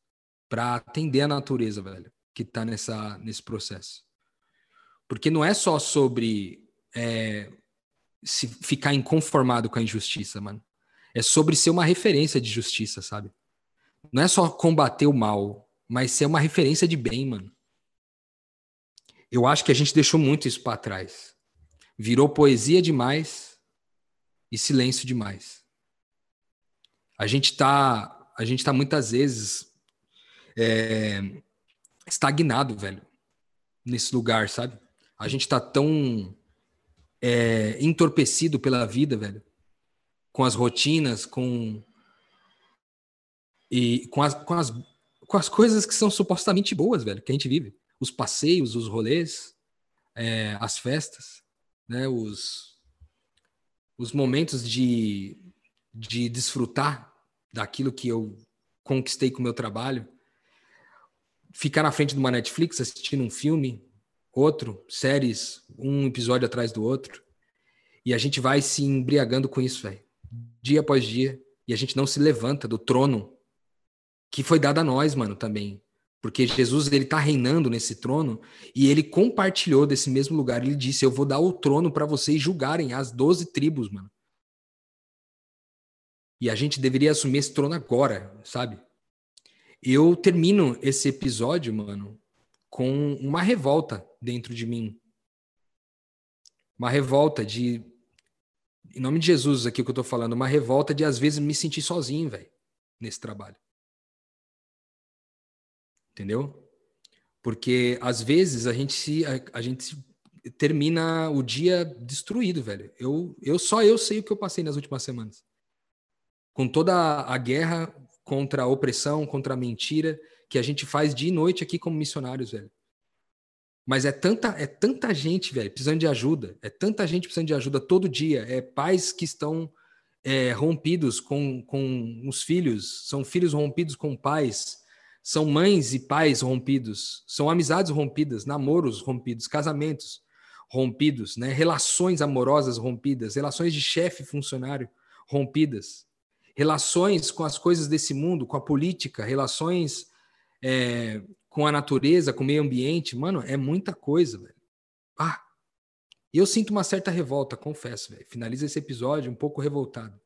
para atender a natureza, velho, que tá nessa, nesse processo. Porque não é só sobre é, se ficar inconformado com a injustiça, mano. É sobre ser uma referência de justiça, sabe? Não é só combater o mal, mas ser uma referência de bem, mano. Eu acho que a gente deixou muito isso para trás. Virou poesia demais e silêncio demais. A gente tá, a gente tá muitas vezes é, estagnado, velho, nesse lugar, sabe? A gente tá tão é, entorpecido pela vida, velho, com as rotinas, com e com as, com as, com as coisas que são supostamente boas, velho, que a gente vive. Os passeios, os rolês, é, as festas, né, os, os momentos de, de desfrutar daquilo que eu conquistei com o meu trabalho. Ficar na frente de uma Netflix assistindo um filme, outro, séries, um episódio atrás do outro. E a gente vai se embriagando com isso, velho. Dia após dia. E a gente não se levanta do trono que foi dado a nós, mano, também. Porque Jesus, ele tá reinando nesse trono e ele compartilhou desse mesmo lugar. Ele disse: Eu vou dar o trono para vocês julgarem as doze tribos, mano. E a gente deveria assumir esse trono agora, sabe? Eu termino esse episódio, mano, com uma revolta dentro de mim. Uma revolta de. Em nome de Jesus, aqui que eu tô falando, uma revolta de às vezes me sentir sozinho, velho, nesse trabalho. Entendeu? Porque às vezes a gente se a, a gente termina o dia destruído, velho. Eu, eu só eu sei o que eu passei nas últimas semanas. Com toda a guerra contra a opressão, contra a mentira que a gente faz dia e noite aqui como missionários, velho. Mas é tanta, é tanta gente, velho, precisando de ajuda. É tanta gente precisando de ajuda todo dia. É pais que estão é, rompidos com, com os filhos, são filhos rompidos com pais são mães e pais rompidos, são amizades rompidas, namoros rompidos, casamentos rompidos, né? relações amorosas rompidas, relações de chefe funcionário rompidas, relações com as coisas desse mundo, com a política, relações é, com a natureza, com o meio ambiente. Mano, é muita coisa, velho. Ah, eu sinto uma certa revolta, confesso, velho. Finaliza esse episódio um pouco revoltado.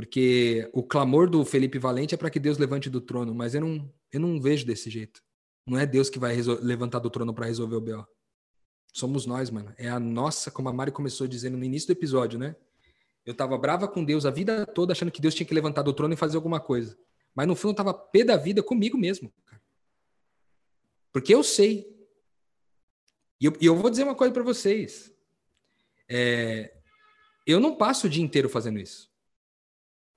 Porque o clamor do Felipe Valente é para que Deus levante do trono, mas eu não, eu não vejo desse jeito. Não é Deus que vai levantar do trono para resolver o BO. Somos nós, mano. É a nossa, como a Mari começou dizendo no início do episódio, né? Eu tava brava com Deus a vida toda, achando que Deus tinha que levantar do trono e fazer alguma coisa. Mas no fundo eu tava pé da vida comigo mesmo. Cara. Porque eu sei. E eu, e eu vou dizer uma coisa para vocês. É, eu não passo o dia inteiro fazendo isso.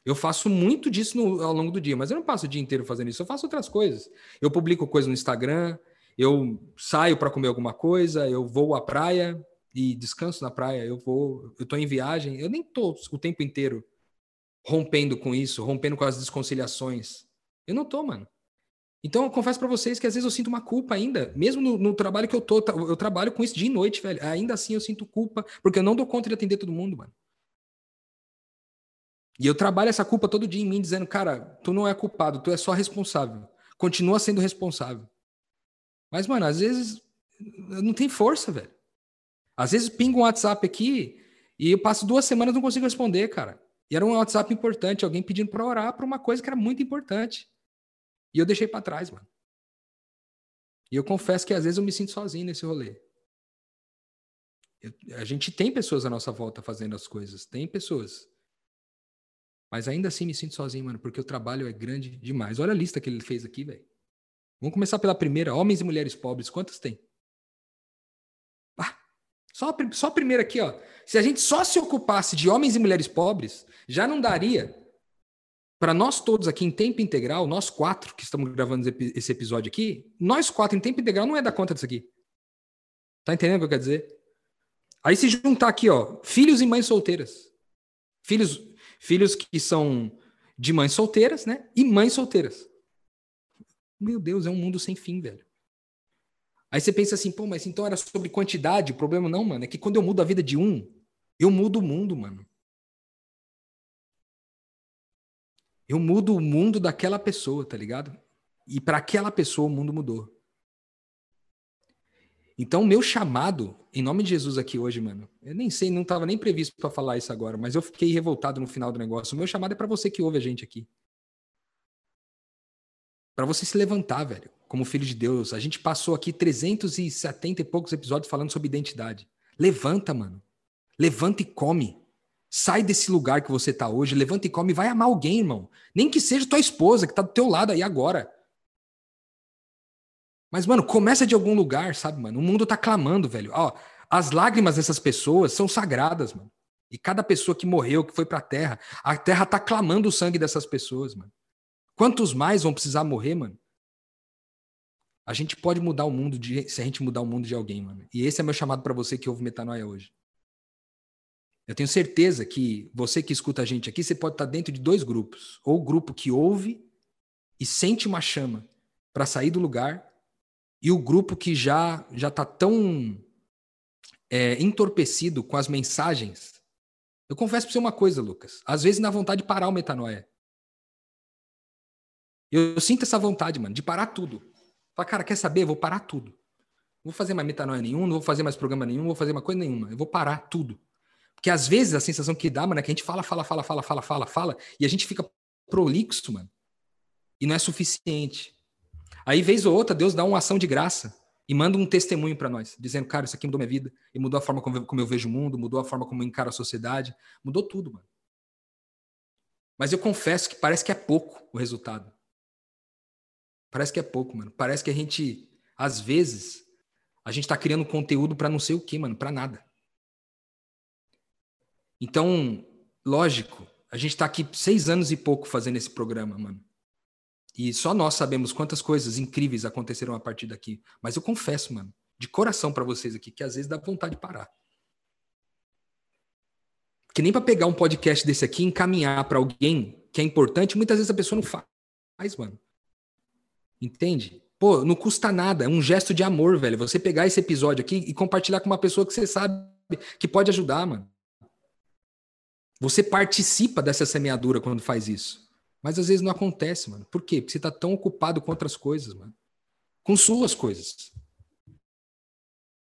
Eu faço muito disso no, ao longo do dia, mas eu não passo o dia inteiro fazendo isso. Eu faço outras coisas. Eu publico coisa no Instagram, eu saio para comer alguma coisa, eu vou à praia e descanso na praia. Eu vou, eu tô em viagem. Eu nem tô o tempo inteiro rompendo com isso, rompendo com as desconciliações. Eu não tô, mano. Então eu confesso para vocês que às vezes eu sinto uma culpa ainda, mesmo no, no, trabalho que eu tô, eu trabalho com isso dia e noite, velho. Ainda assim eu sinto culpa, porque eu não dou conta de atender todo mundo, mano. E eu trabalho essa culpa todo dia em mim, dizendo, cara, tu não é culpado, tu é só responsável. Continua sendo responsável. Mas, mano, às vezes não tem força, velho. Às vezes pinga um WhatsApp aqui e eu passo duas semanas e não consigo responder, cara. E era um WhatsApp importante, alguém pedindo para orar para uma coisa que era muito importante. E eu deixei para trás, mano. E eu confesso que às vezes eu me sinto sozinho nesse rolê. Eu, a gente tem pessoas à nossa volta fazendo as coisas, tem pessoas. Mas ainda assim me sinto sozinho, mano, porque o trabalho é grande demais. Olha a lista que ele fez aqui, velho. Vamos começar pela primeira. Homens e mulheres pobres, quantas tem? Ah, só, a, só a primeira aqui, ó. Se a gente só se ocupasse de homens e mulheres pobres, já não daria para nós todos aqui em tempo integral, nós quatro que estamos gravando esse episódio aqui, nós quatro em tempo integral não é dar conta disso aqui. Tá entendendo o que eu quero dizer? Aí se juntar aqui, ó, filhos e mães solteiras. Filhos, filhos que são de mães solteiras, né? E mães solteiras. Meu Deus, é um mundo sem fim, velho. Aí você pensa assim, pô, mas então era sobre quantidade? O problema não, mano, é que quando eu mudo a vida de um, eu mudo o mundo, mano. Eu mudo o mundo daquela pessoa, tá ligado? E para aquela pessoa o mundo mudou. Então, meu chamado, em nome de Jesus aqui hoje, mano, eu nem sei, não estava nem previsto para falar isso agora, mas eu fiquei revoltado no final do negócio. O meu chamado é para você que ouve a gente aqui. Para você se levantar, velho, como filho de Deus. A gente passou aqui 370 e poucos episódios falando sobre identidade. Levanta, mano. Levanta e come. Sai desse lugar que você tá hoje, levanta e come, vai amar alguém, irmão. Nem que seja tua esposa que tá do teu lado aí agora. Mas, mano, começa de algum lugar, sabe, mano? O mundo tá clamando, velho. Ó, as lágrimas dessas pessoas são sagradas, mano. E cada pessoa que morreu, que foi pra terra, a terra tá clamando o sangue dessas pessoas, mano. Quantos mais vão precisar morrer, mano? A gente pode mudar o mundo de, se a gente mudar o mundo de alguém, mano. E esse é meu chamado para você que ouve Metanoia hoje. Eu tenho certeza que você que escuta a gente aqui, você pode estar dentro de dois grupos. Ou o grupo que ouve e sente uma chama para sair do lugar, e o grupo que já já está tão é, entorpecido com as mensagens. Eu confesso para você uma coisa, Lucas. Às vezes dá vontade de parar o metanoia. Eu, eu sinto essa vontade, mano, de parar tudo. Fala, cara, quer saber? Eu vou parar tudo. Não vou fazer mais metanoia nenhum, não vou fazer mais programa nenhum, não vou fazer uma coisa nenhuma. Eu vou parar tudo. Porque às vezes a sensação que dá, mano, é que a gente fala, fala, fala, fala, fala, fala, fala, e a gente fica prolixo, mano. E não é suficiente. Aí, vez ou outra, Deus dá uma ação de graça e manda um testemunho para nós, dizendo, cara, isso aqui mudou minha vida, e mudou a forma como eu vejo o mundo, mudou a forma como eu encaro a sociedade, mudou tudo, mano. Mas eu confesso que parece que é pouco o resultado. Parece que é pouco, mano. Parece que a gente, às vezes, a gente tá criando conteúdo para não sei o que, mano, para nada. Então, lógico, a gente tá aqui seis anos e pouco fazendo esse programa, mano. E só nós sabemos quantas coisas incríveis aconteceram a partir daqui. Mas eu confesso, mano, de coração para vocês aqui, que às vezes dá vontade de parar. Que nem para pegar um podcast desse aqui e encaminhar para alguém que é importante, muitas vezes a pessoa não faz, mano. Entende? Pô, não custa nada, é um gesto de amor, velho. Você pegar esse episódio aqui e compartilhar com uma pessoa que você sabe que pode ajudar, mano. Você participa dessa semeadura quando faz isso. Mas às vezes não acontece, mano. Por quê? Porque você tá tão ocupado com outras coisas, mano. Com suas coisas.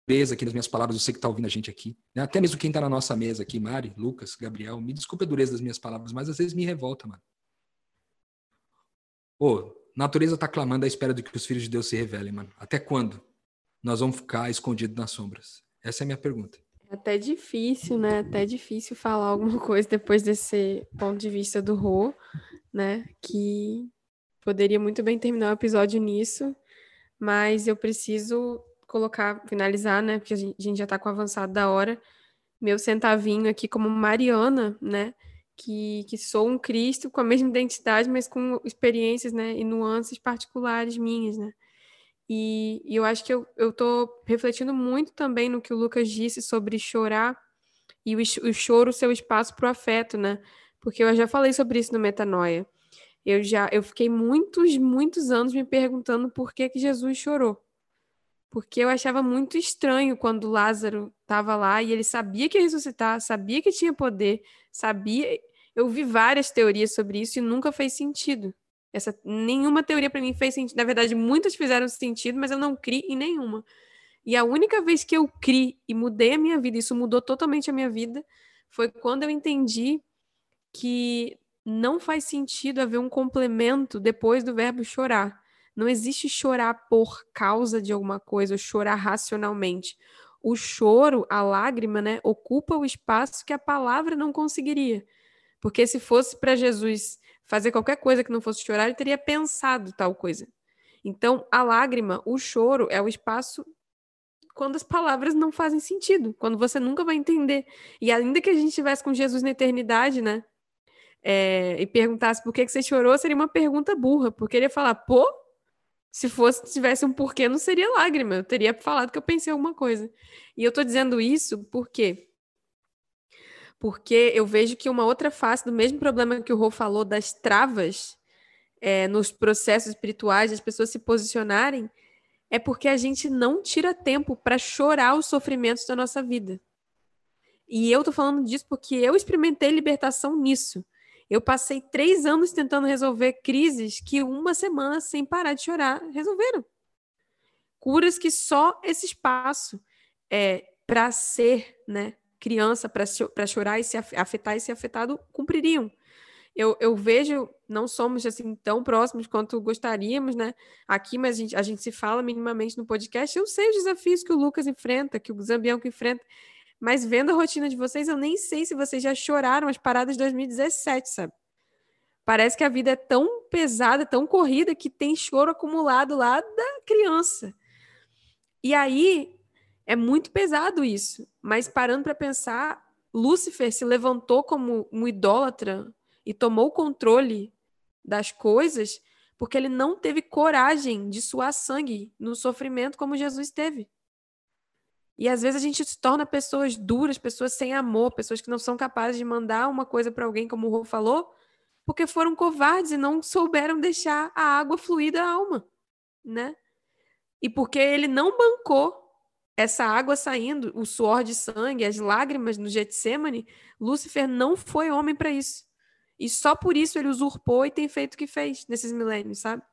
Beleza aqui nas minhas palavras, você que tá ouvindo a gente aqui. Né? Até mesmo quem tá na nossa mesa aqui, Mari, Lucas, Gabriel, me desculpe a dureza das minhas palavras, mas às vezes me revolta, mano. Pô, natureza tá clamando à espera de que os filhos de Deus se revelem, mano. Até quando nós vamos ficar escondidos nas sombras? Essa é a minha pergunta. É até difícil, né? Até difícil falar alguma coisa depois desse ponto de vista do Rô né? Que poderia muito bem terminar o episódio nisso, mas eu preciso colocar, finalizar, né? Porque a gente já está com o avançado da hora. Meu centavinho aqui como Mariana, né? Que, que sou um Cristo com a mesma identidade, mas com experiências, né? E nuances particulares minhas, né? E, e eu acho que eu, eu tô refletindo muito também no que o Lucas disse sobre chorar e o, o choro seu espaço para o afeto, né? Porque eu já falei sobre isso no Metanoia. Eu já eu fiquei muitos, muitos anos me perguntando por que, que Jesus chorou. Porque eu achava muito estranho quando Lázaro estava lá e ele sabia que ia ressuscitar, sabia que tinha poder, sabia. Eu vi várias teorias sobre isso e nunca fez sentido. Essa nenhuma teoria para mim fez sentido. Na verdade, muitas fizeram sentido, mas eu não criei em nenhuma. E a única vez que eu criei e mudei a minha vida, isso mudou totalmente a minha vida, foi quando eu entendi que não faz sentido haver um complemento depois do verbo chorar. Não existe chorar por causa de alguma coisa, ou chorar racionalmente. O choro, a lágrima, né, ocupa o espaço que a palavra não conseguiria. Porque se fosse para Jesus fazer qualquer coisa que não fosse chorar, ele teria pensado tal coisa. Então, a lágrima, o choro, é o espaço quando as palavras não fazem sentido, quando você nunca vai entender. E ainda que a gente estivesse com Jesus na eternidade, né? É, e perguntasse por que, que você chorou, seria uma pergunta burra, porque ele ia falar, pô, se fosse tivesse um porquê, não seria lágrima, eu teria falado que eu pensei alguma coisa. E eu tô dizendo isso porque porque eu vejo que uma outra face do mesmo problema que o Rô falou das travas é, nos processos espirituais, as pessoas se posicionarem, é porque a gente não tira tempo para chorar os sofrimentos da nossa vida. E eu tô falando disso porque eu experimentei libertação nisso. Eu passei três anos tentando resolver crises que uma semana sem parar de chorar resolveram. Curas que só esse espaço é, para ser, né, criança, para chorar e se afetar e ser afetado, cumpririam. Eu, eu vejo, não somos assim tão próximos quanto gostaríamos, né? Aqui, mas a gente, a gente se fala minimamente no podcast. Eu sei os desafios que o Lucas enfrenta, que o Zambianco enfrenta. Mas vendo a rotina de vocês, eu nem sei se vocês já choraram as paradas de 2017, sabe? Parece que a vida é tão pesada, tão corrida, que tem choro acumulado lá da criança. E aí é muito pesado isso. Mas parando para pensar, Lúcifer se levantou como um idólatra e tomou o controle das coisas porque ele não teve coragem de suar sangue no sofrimento como Jesus teve. E às vezes a gente se torna pessoas duras, pessoas sem amor, pessoas que não são capazes de mandar uma coisa para alguém, como o Rô falou, porque foram covardes e não souberam deixar a água fluir da alma, né? E porque ele não bancou essa água saindo, o suor de sangue, as lágrimas no Getsemane, Lúcifer não foi homem para isso. E só por isso ele usurpou e tem feito o que fez nesses milênios, sabe?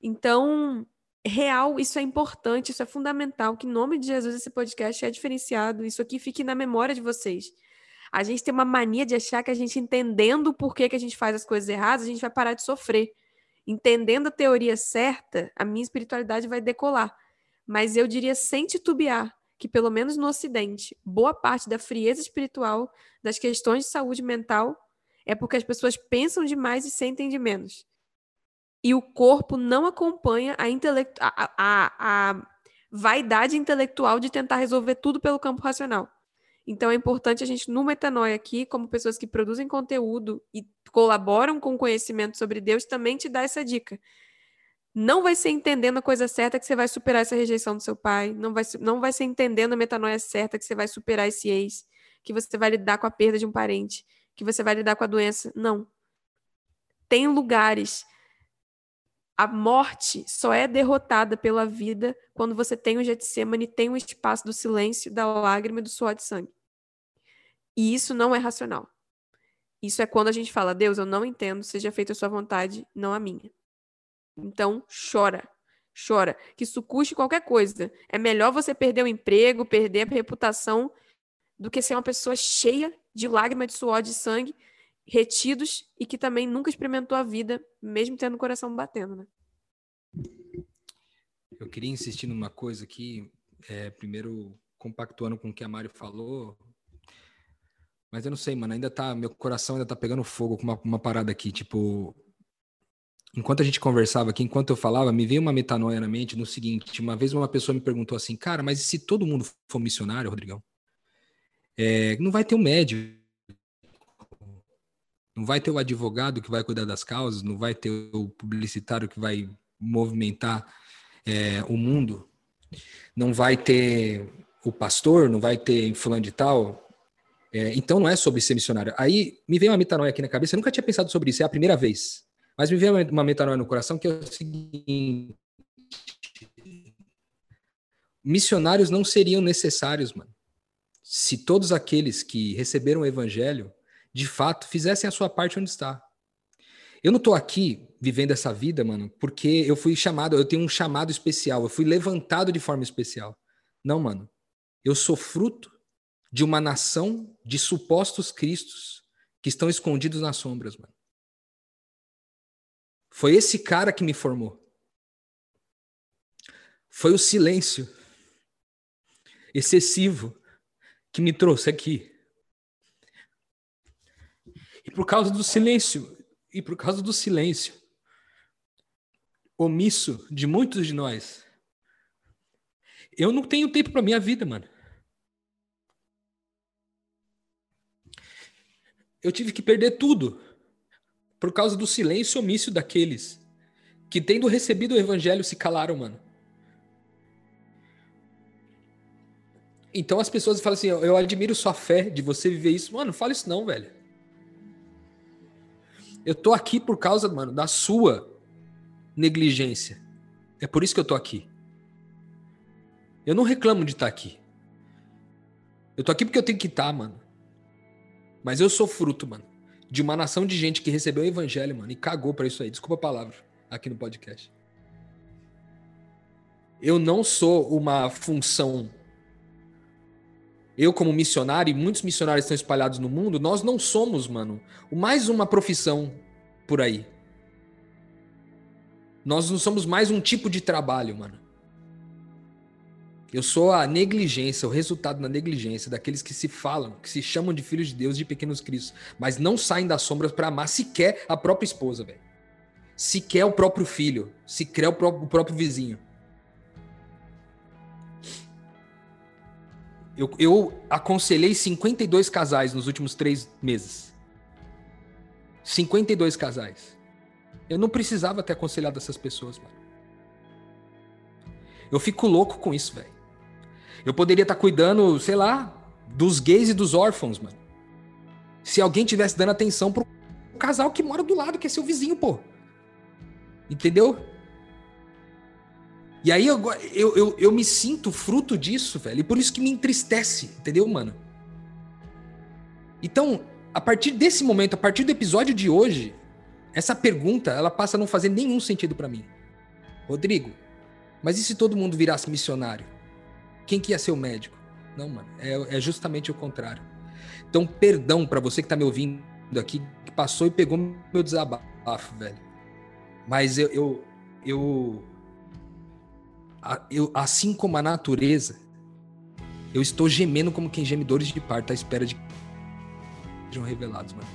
Então, real, isso é importante, isso é fundamental, que em nome de Jesus esse podcast é diferenciado, isso aqui fique na memória de vocês. A gente tem uma mania de achar que a gente entendendo por que, que a gente faz as coisas erradas, a gente vai parar de sofrer. Entendendo a teoria certa, a minha espiritualidade vai decolar. Mas eu diria sem titubear que, pelo menos no Ocidente, boa parte da frieza espiritual, das questões de saúde mental, é porque as pessoas pensam demais e sentem de menos e o corpo não acompanha a, intelectu a, a, a vaidade intelectual de tentar resolver tudo pelo campo racional. Então é importante a gente, no Metanoia aqui, como pessoas que produzem conteúdo e colaboram com conhecimento sobre Deus, também te dar essa dica. Não vai ser entendendo a coisa certa que você vai superar essa rejeição do seu pai, não vai, não vai ser entendendo a metanoia certa que você vai superar esse ex, que você vai lidar com a perda de um parente, que você vai lidar com a doença. Não. Tem lugares a morte só é derrotada pela vida quando você tem o Getsemane, tem o espaço do silêncio, da lágrima e do suor de sangue. E isso não é racional. Isso é quando a gente fala, Deus, eu não entendo, seja feita a sua vontade, não a minha. Então, chora. Chora. Que isso custe qualquer coisa. É melhor você perder o emprego, perder a reputação, do que ser uma pessoa cheia de lágrimas, de suor, de sangue, retidos e que também nunca experimentou a vida, mesmo tendo o coração batendo, né? Eu queria insistir numa coisa aqui, é, primeiro compactuando com o que a Mário falou, mas eu não sei, mano, ainda tá, meu coração ainda tá pegando fogo com uma, uma parada aqui, tipo, enquanto a gente conversava aqui, enquanto eu falava, me veio uma metanoia na mente no seguinte, uma vez uma pessoa me perguntou assim, cara, mas e se todo mundo for missionário, Rodrigão? É, não vai ter um médico, não vai ter o advogado que vai cuidar das causas, não vai ter o publicitário que vai movimentar é, o mundo, não vai ter o pastor, não vai ter fulano de tal. É, então não é sobre ser missionário. Aí me veio uma metanoia aqui na cabeça, eu nunca tinha pensado sobre isso, é a primeira vez. Mas me veio uma metanoia no coração que é o seguinte: missionários não seriam necessários, mano. Se todos aqueles que receberam o evangelho de fato, fizessem a sua parte onde está. Eu não estou aqui vivendo essa vida, mano, porque eu fui chamado, eu tenho um chamado especial, eu fui levantado de forma especial. Não, mano. Eu sou fruto de uma nação de supostos cristos que estão escondidos nas sombras, mano. Foi esse cara que me formou. Foi o silêncio excessivo que me trouxe aqui. E por causa do silêncio, e por causa do silêncio, omisso de muitos de nós. Eu não tenho tempo para minha vida, mano. Eu tive que perder tudo por causa do silêncio omisso daqueles que, tendo recebido o evangelho, se calaram, mano. Então as pessoas falam assim: eu admiro sua fé de você viver isso. Mano, fala isso não, velho. Eu tô aqui por causa, mano, da sua negligência. É por isso que eu tô aqui. Eu não reclamo de estar tá aqui. Eu tô aqui porque eu tenho que estar, tá, mano. Mas eu sou fruto, mano, de uma nação de gente que recebeu o evangelho, mano, e cagou para isso aí. Desculpa a palavra aqui no podcast. Eu não sou uma função. Eu, como missionário, e muitos missionários estão espalhados no mundo, nós não somos, mano, mais uma profissão por aí. Nós não somos mais um tipo de trabalho, mano. Eu sou a negligência, o resultado da negligência daqueles que se falam, que se chamam de filhos de Deus, de pequenos cristos, mas não saem das sombras para amar sequer a própria esposa, velho. Sequer o próprio filho, sequer o próprio, o próprio vizinho. Eu, eu aconselhei 52 casais nos últimos três meses. 52 casais. Eu não precisava ter aconselhado essas pessoas, mano. Eu fico louco com isso, velho. Eu poderia estar tá cuidando, sei lá, dos gays e dos órfãos, mano. Se alguém tivesse dando atenção pro casal que mora do lado, que é seu vizinho, pô. Entendeu? E aí eu, eu, eu, eu me sinto fruto disso, velho. E por isso que me entristece, entendeu, mano? Então, a partir desse momento, a partir do episódio de hoje, essa pergunta, ela passa a não fazer nenhum sentido para mim. Rodrigo, mas e se todo mundo virasse missionário? Quem que ia ser o médico? Não, mano, é, é justamente o contrário. Então, perdão para você que tá me ouvindo aqui, que passou e pegou meu desabafo, velho. Mas eu, eu, eu, eu assim como a natureza, eu estou gemendo como quem geme dores de parto à espera de sejam revelados, mano.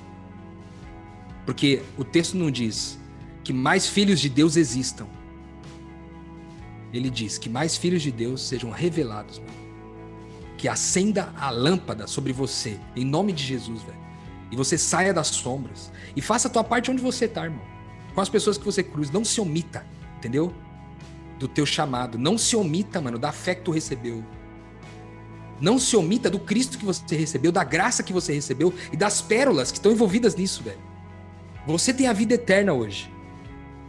Porque o texto não diz que mais filhos de Deus existam, ele diz que mais filhos de Deus sejam revelados, mano. Que acenda a lâmpada sobre você, em nome de Jesus, velho. E você saia das sombras. E faça a tua parte onde você tá, irmão. Com as pessoas que você cruza. Não se omita, entendeu? Do teu chamado. Não se omita, mano, da fé que tu recebeu. Não se omita do Cristo que você recebeu, da graça que você recebeu e das pérolas que estão envolvidas nisso, velho. Você tem a vida eterna hoje.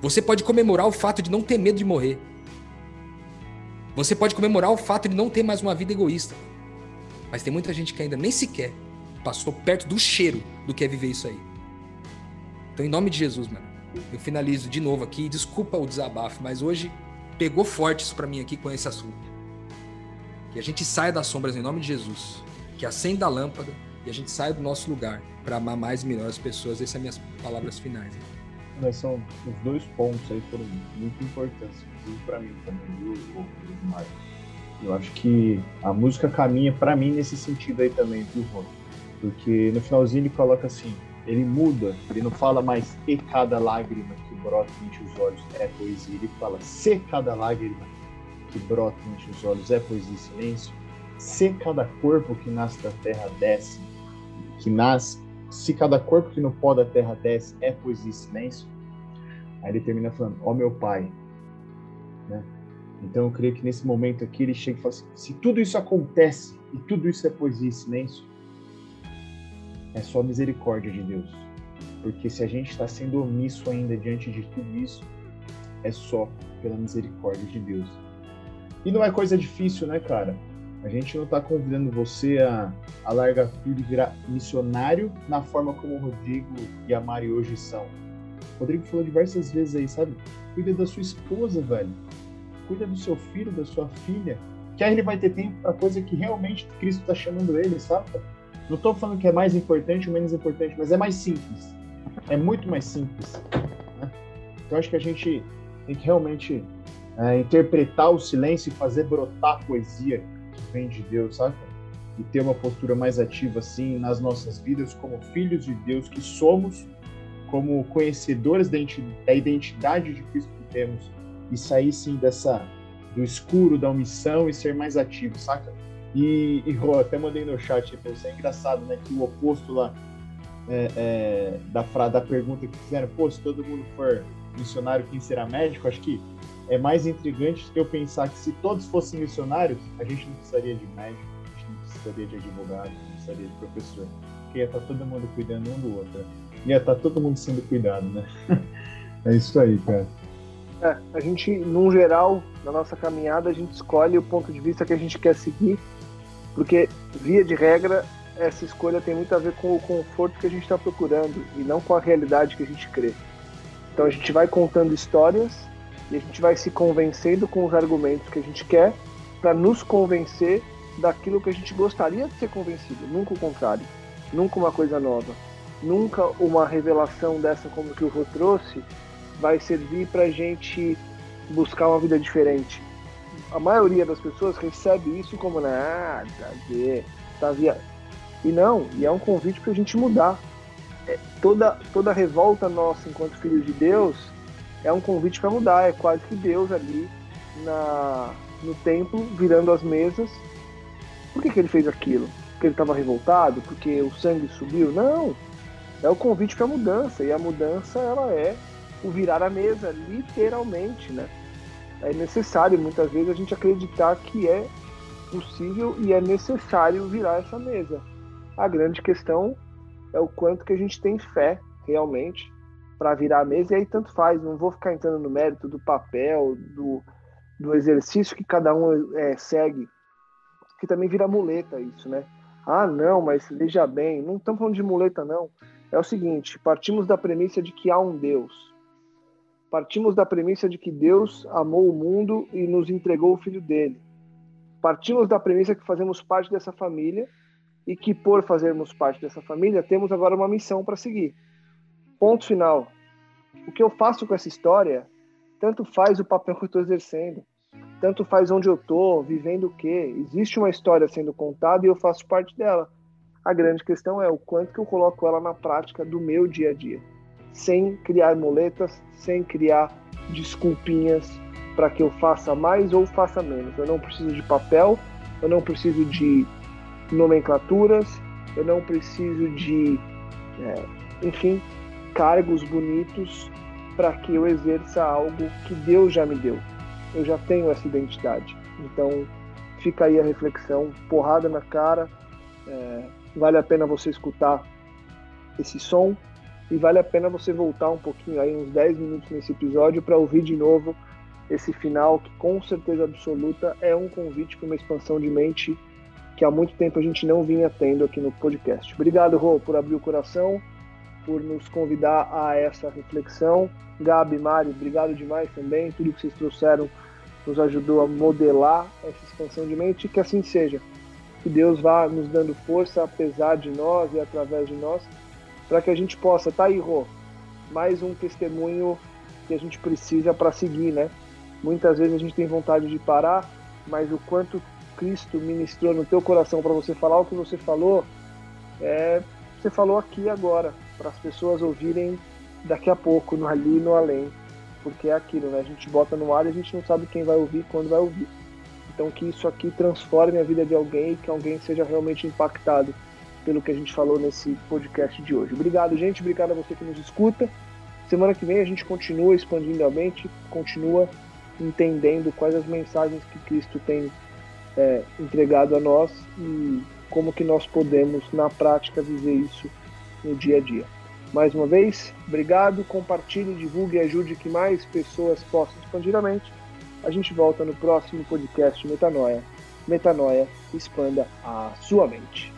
Você pode comemorar o fato de não ter medo de morrer. Você pode comemorar o fato de não ter mais uma vida egoísta. Mas tem muita gente que ainda nem sequer passou perto do cheiro do que é viver isso aí. Então, em nome de Jesus, mano, eu finalizo de novo aqui. Desculpa o desabafo, mas hoje pegou forte isso para mim aqui com esse assunto. Que a gente saia das sombras em nome de Jesus. Que acenda a lâmpada e a gente saia do nosso lugar para amar mais e melhor as pessoas. Essas são minhas palavras finais. Mas são os dois pontos aí foram muito importantes para mim também, viu? Eu acho que a música caminha para mim nesse sentido aí também, viu, Rô? Porque no finalzinho ele coloca assim, ele muda, ele não fala mais e cada lágrima que brota entre os olhos é poesia, ele fala se cada lágrima que brota entre os olhos é poesia e silêncio, se cada corpo que nasce da terra desce, que nasce, se cada corpo que no pó da terra desce é poesia e silêncio, aí ele termina falando, ó oh, meu pai, né? Então eu creio que nesse momento aqui ele chega e fala assim: se tudo isso acontece e tudo isso é poesia e silêncio, é só misericórdia de Deus. Porque se a gente está sendo omisso ainda diante de tudo isso, é só pela misericórdia de Deus. E não é coisa difícil, né, cara? A gente não está convidando você a, a largar tudo e virar missionário na forma como o Rodrigo e a Mari hoje são. O Rodrigo falou diversas vezes aí, sabe? Cuida da sua esposa, velho. Cuida do seu filho, da sua filha. Que aí ele vai ter tempo para coisa que realmente Cristo está chamando ele, sabe? Não estou falando que é mais importante ou menos importante, mas é mais simples. É muito mais simples. Né? Então acho que a gente tem que realmente é, interpretar o silêncio e fazer brotar a poesia que vem de Deus, sabe? E ter uma postura mais ativa assim nas nossas vidas como filhos de Deus que somos como conhecedores da identidade de Cristo que temos e sair sim dessa do escuro, da omissão e ser mais ativo, saca? E, e até mandei no chat, você é engraçado, né? Que o oposto lá é, é, da, da pergunta que fizeram, pô, se todo mundo for missionário, quem será médico? Acho que é mais intrigante eu pensar que se todos fossem missionários, a gente não precisaria de médico, a gente não precisaria de advogado, não precisaria de professor. Porque ia estar tá todo mundo cuidando um do outro. Ia estar tá todo mundo sendo cuidado, né? <laughs> é isso aí, cara. É, a gente, num geral, na nossa caminhada, a gente escolhe o ponto de vista que a gente quer seguir, porque, via de regra, essa escolha tem muito a ver com o conforto que a gente está procurando e não com a realidade que a gente crê. Então a gente vai contando histórias e a gente vai se convencendo com os argumentos que a gente quer para nos convencer daquilo que a gente gostaria de ser convencido, nunca o contrário, nunca uma coisa nova, nunca uma revelação dessa como que o Rô trouxe vai servir para a gente buscar uma vida diferente. A maioria das pessoas recebe isso como nada a ver, tá via... E não, e é um convite para a gente mudar. É, toda, toda revolta nossa enquanto filhos de Deus é um convite para mudar. É quase que Deus ali na, no templo, virando as mesas. Por que, que ele fez aquilo? Porque ele estava revoltado? Porque o sangue subiu? Não. É o convite para mudança. E a mudança ela é o virar a mesa, literalmente, né? É necessário muitas vezes a gente acreditar que é possível e é necessário virar essa mesa. A grande questão é o quanto que a gente tem fé realmente para virar a mesa e aí tanto faz. Não vou ficar entrando no mérito do papel, do, do exercício que cada um é, segue, que também vira muleta isso, né? Ah, não, mas veja bem, não estamos falando de muleta, não. É o seguinte: partimos da premissa de que há um Deus Partimos da premissa de que Deus amou o mundo e nos entregou o filho dele. Partimos da premissa que fazemos parte dessa família e que, por fazermos parte dessa família, temos agora uma missão para seguir. Ponto final. O que eu faço com essa história, tanto faz o papel <laughs> que eu estou exercendo, tanto faz onde eu estou, vivendo o quê. Existe uma história sendo contada e eu faço parte dela. A grande questão é o quanto que eu coloco ela na prática do meu dia a dia sem criar muletas, sem criar desculpinhas para que eu faça mais ou faça menos. Eu não preciso de papel, eu não preciso de nomenclaturas, eu não preciso de, é, enfim, cargos bonitos para que eu exerça algo que Deus já me deu. Eu já tenho essa identidade. Então, fica aí a reflexão, porrada na cara. É, vale a pena você escutar esse som, e vale a pena você voltar um pouquinho aí, uns 10 minutos nesse episódio, para ouvir de novo esse final, que com certeza absoluta é um convite para uma expansão de mente que há muito tempo a gente não vinha tendo aqui no podcast. Obrigado, Rô, por abrir o coração, por nos convidar a essa reflexão. Gabi, Mari, obrigado demais também. Tudo que vocês trouxeram nos ajudou a modelar essa expansão de mente que assim seja. Que Deus vá nos dando força, apesar de nós e através de nós, para que a gente possa, tá aí, Rô, mais um testemunho que a gente precisa para seguir, né? Muitas vezes a gente tem vontade de parar, mas o quanto Cristo ministrou no teu coração para você falar o que você falou, é, você falou aqui agora, para as pessoas ouvirem daqui a pouco, no ali e no além. Porque é aquilo, né? A gente bota no ar e a gente não sabe quem vai ouvir, quando vai ouvir. Então que isso aqui transforme a vida de alguém e que alguém seja realmente impactado pelo que a gente falou nesse podcast de hoje. Obrigado, gente. Obrigado a você que nos escuta. Semana que vem a gente continua expandindo a mente, continua entendendo quais as mensagens que Cristo tem é, entregado a nós e como que nós podemos, na prática, viver isso no dia a dia. Mais uma vez, obrigado, compartilhe, divulgue e ajude que mais pessoas possam expandir a mente. A gente volta no próximo podcast Metanoia. Metanoia, expanda a sua mente.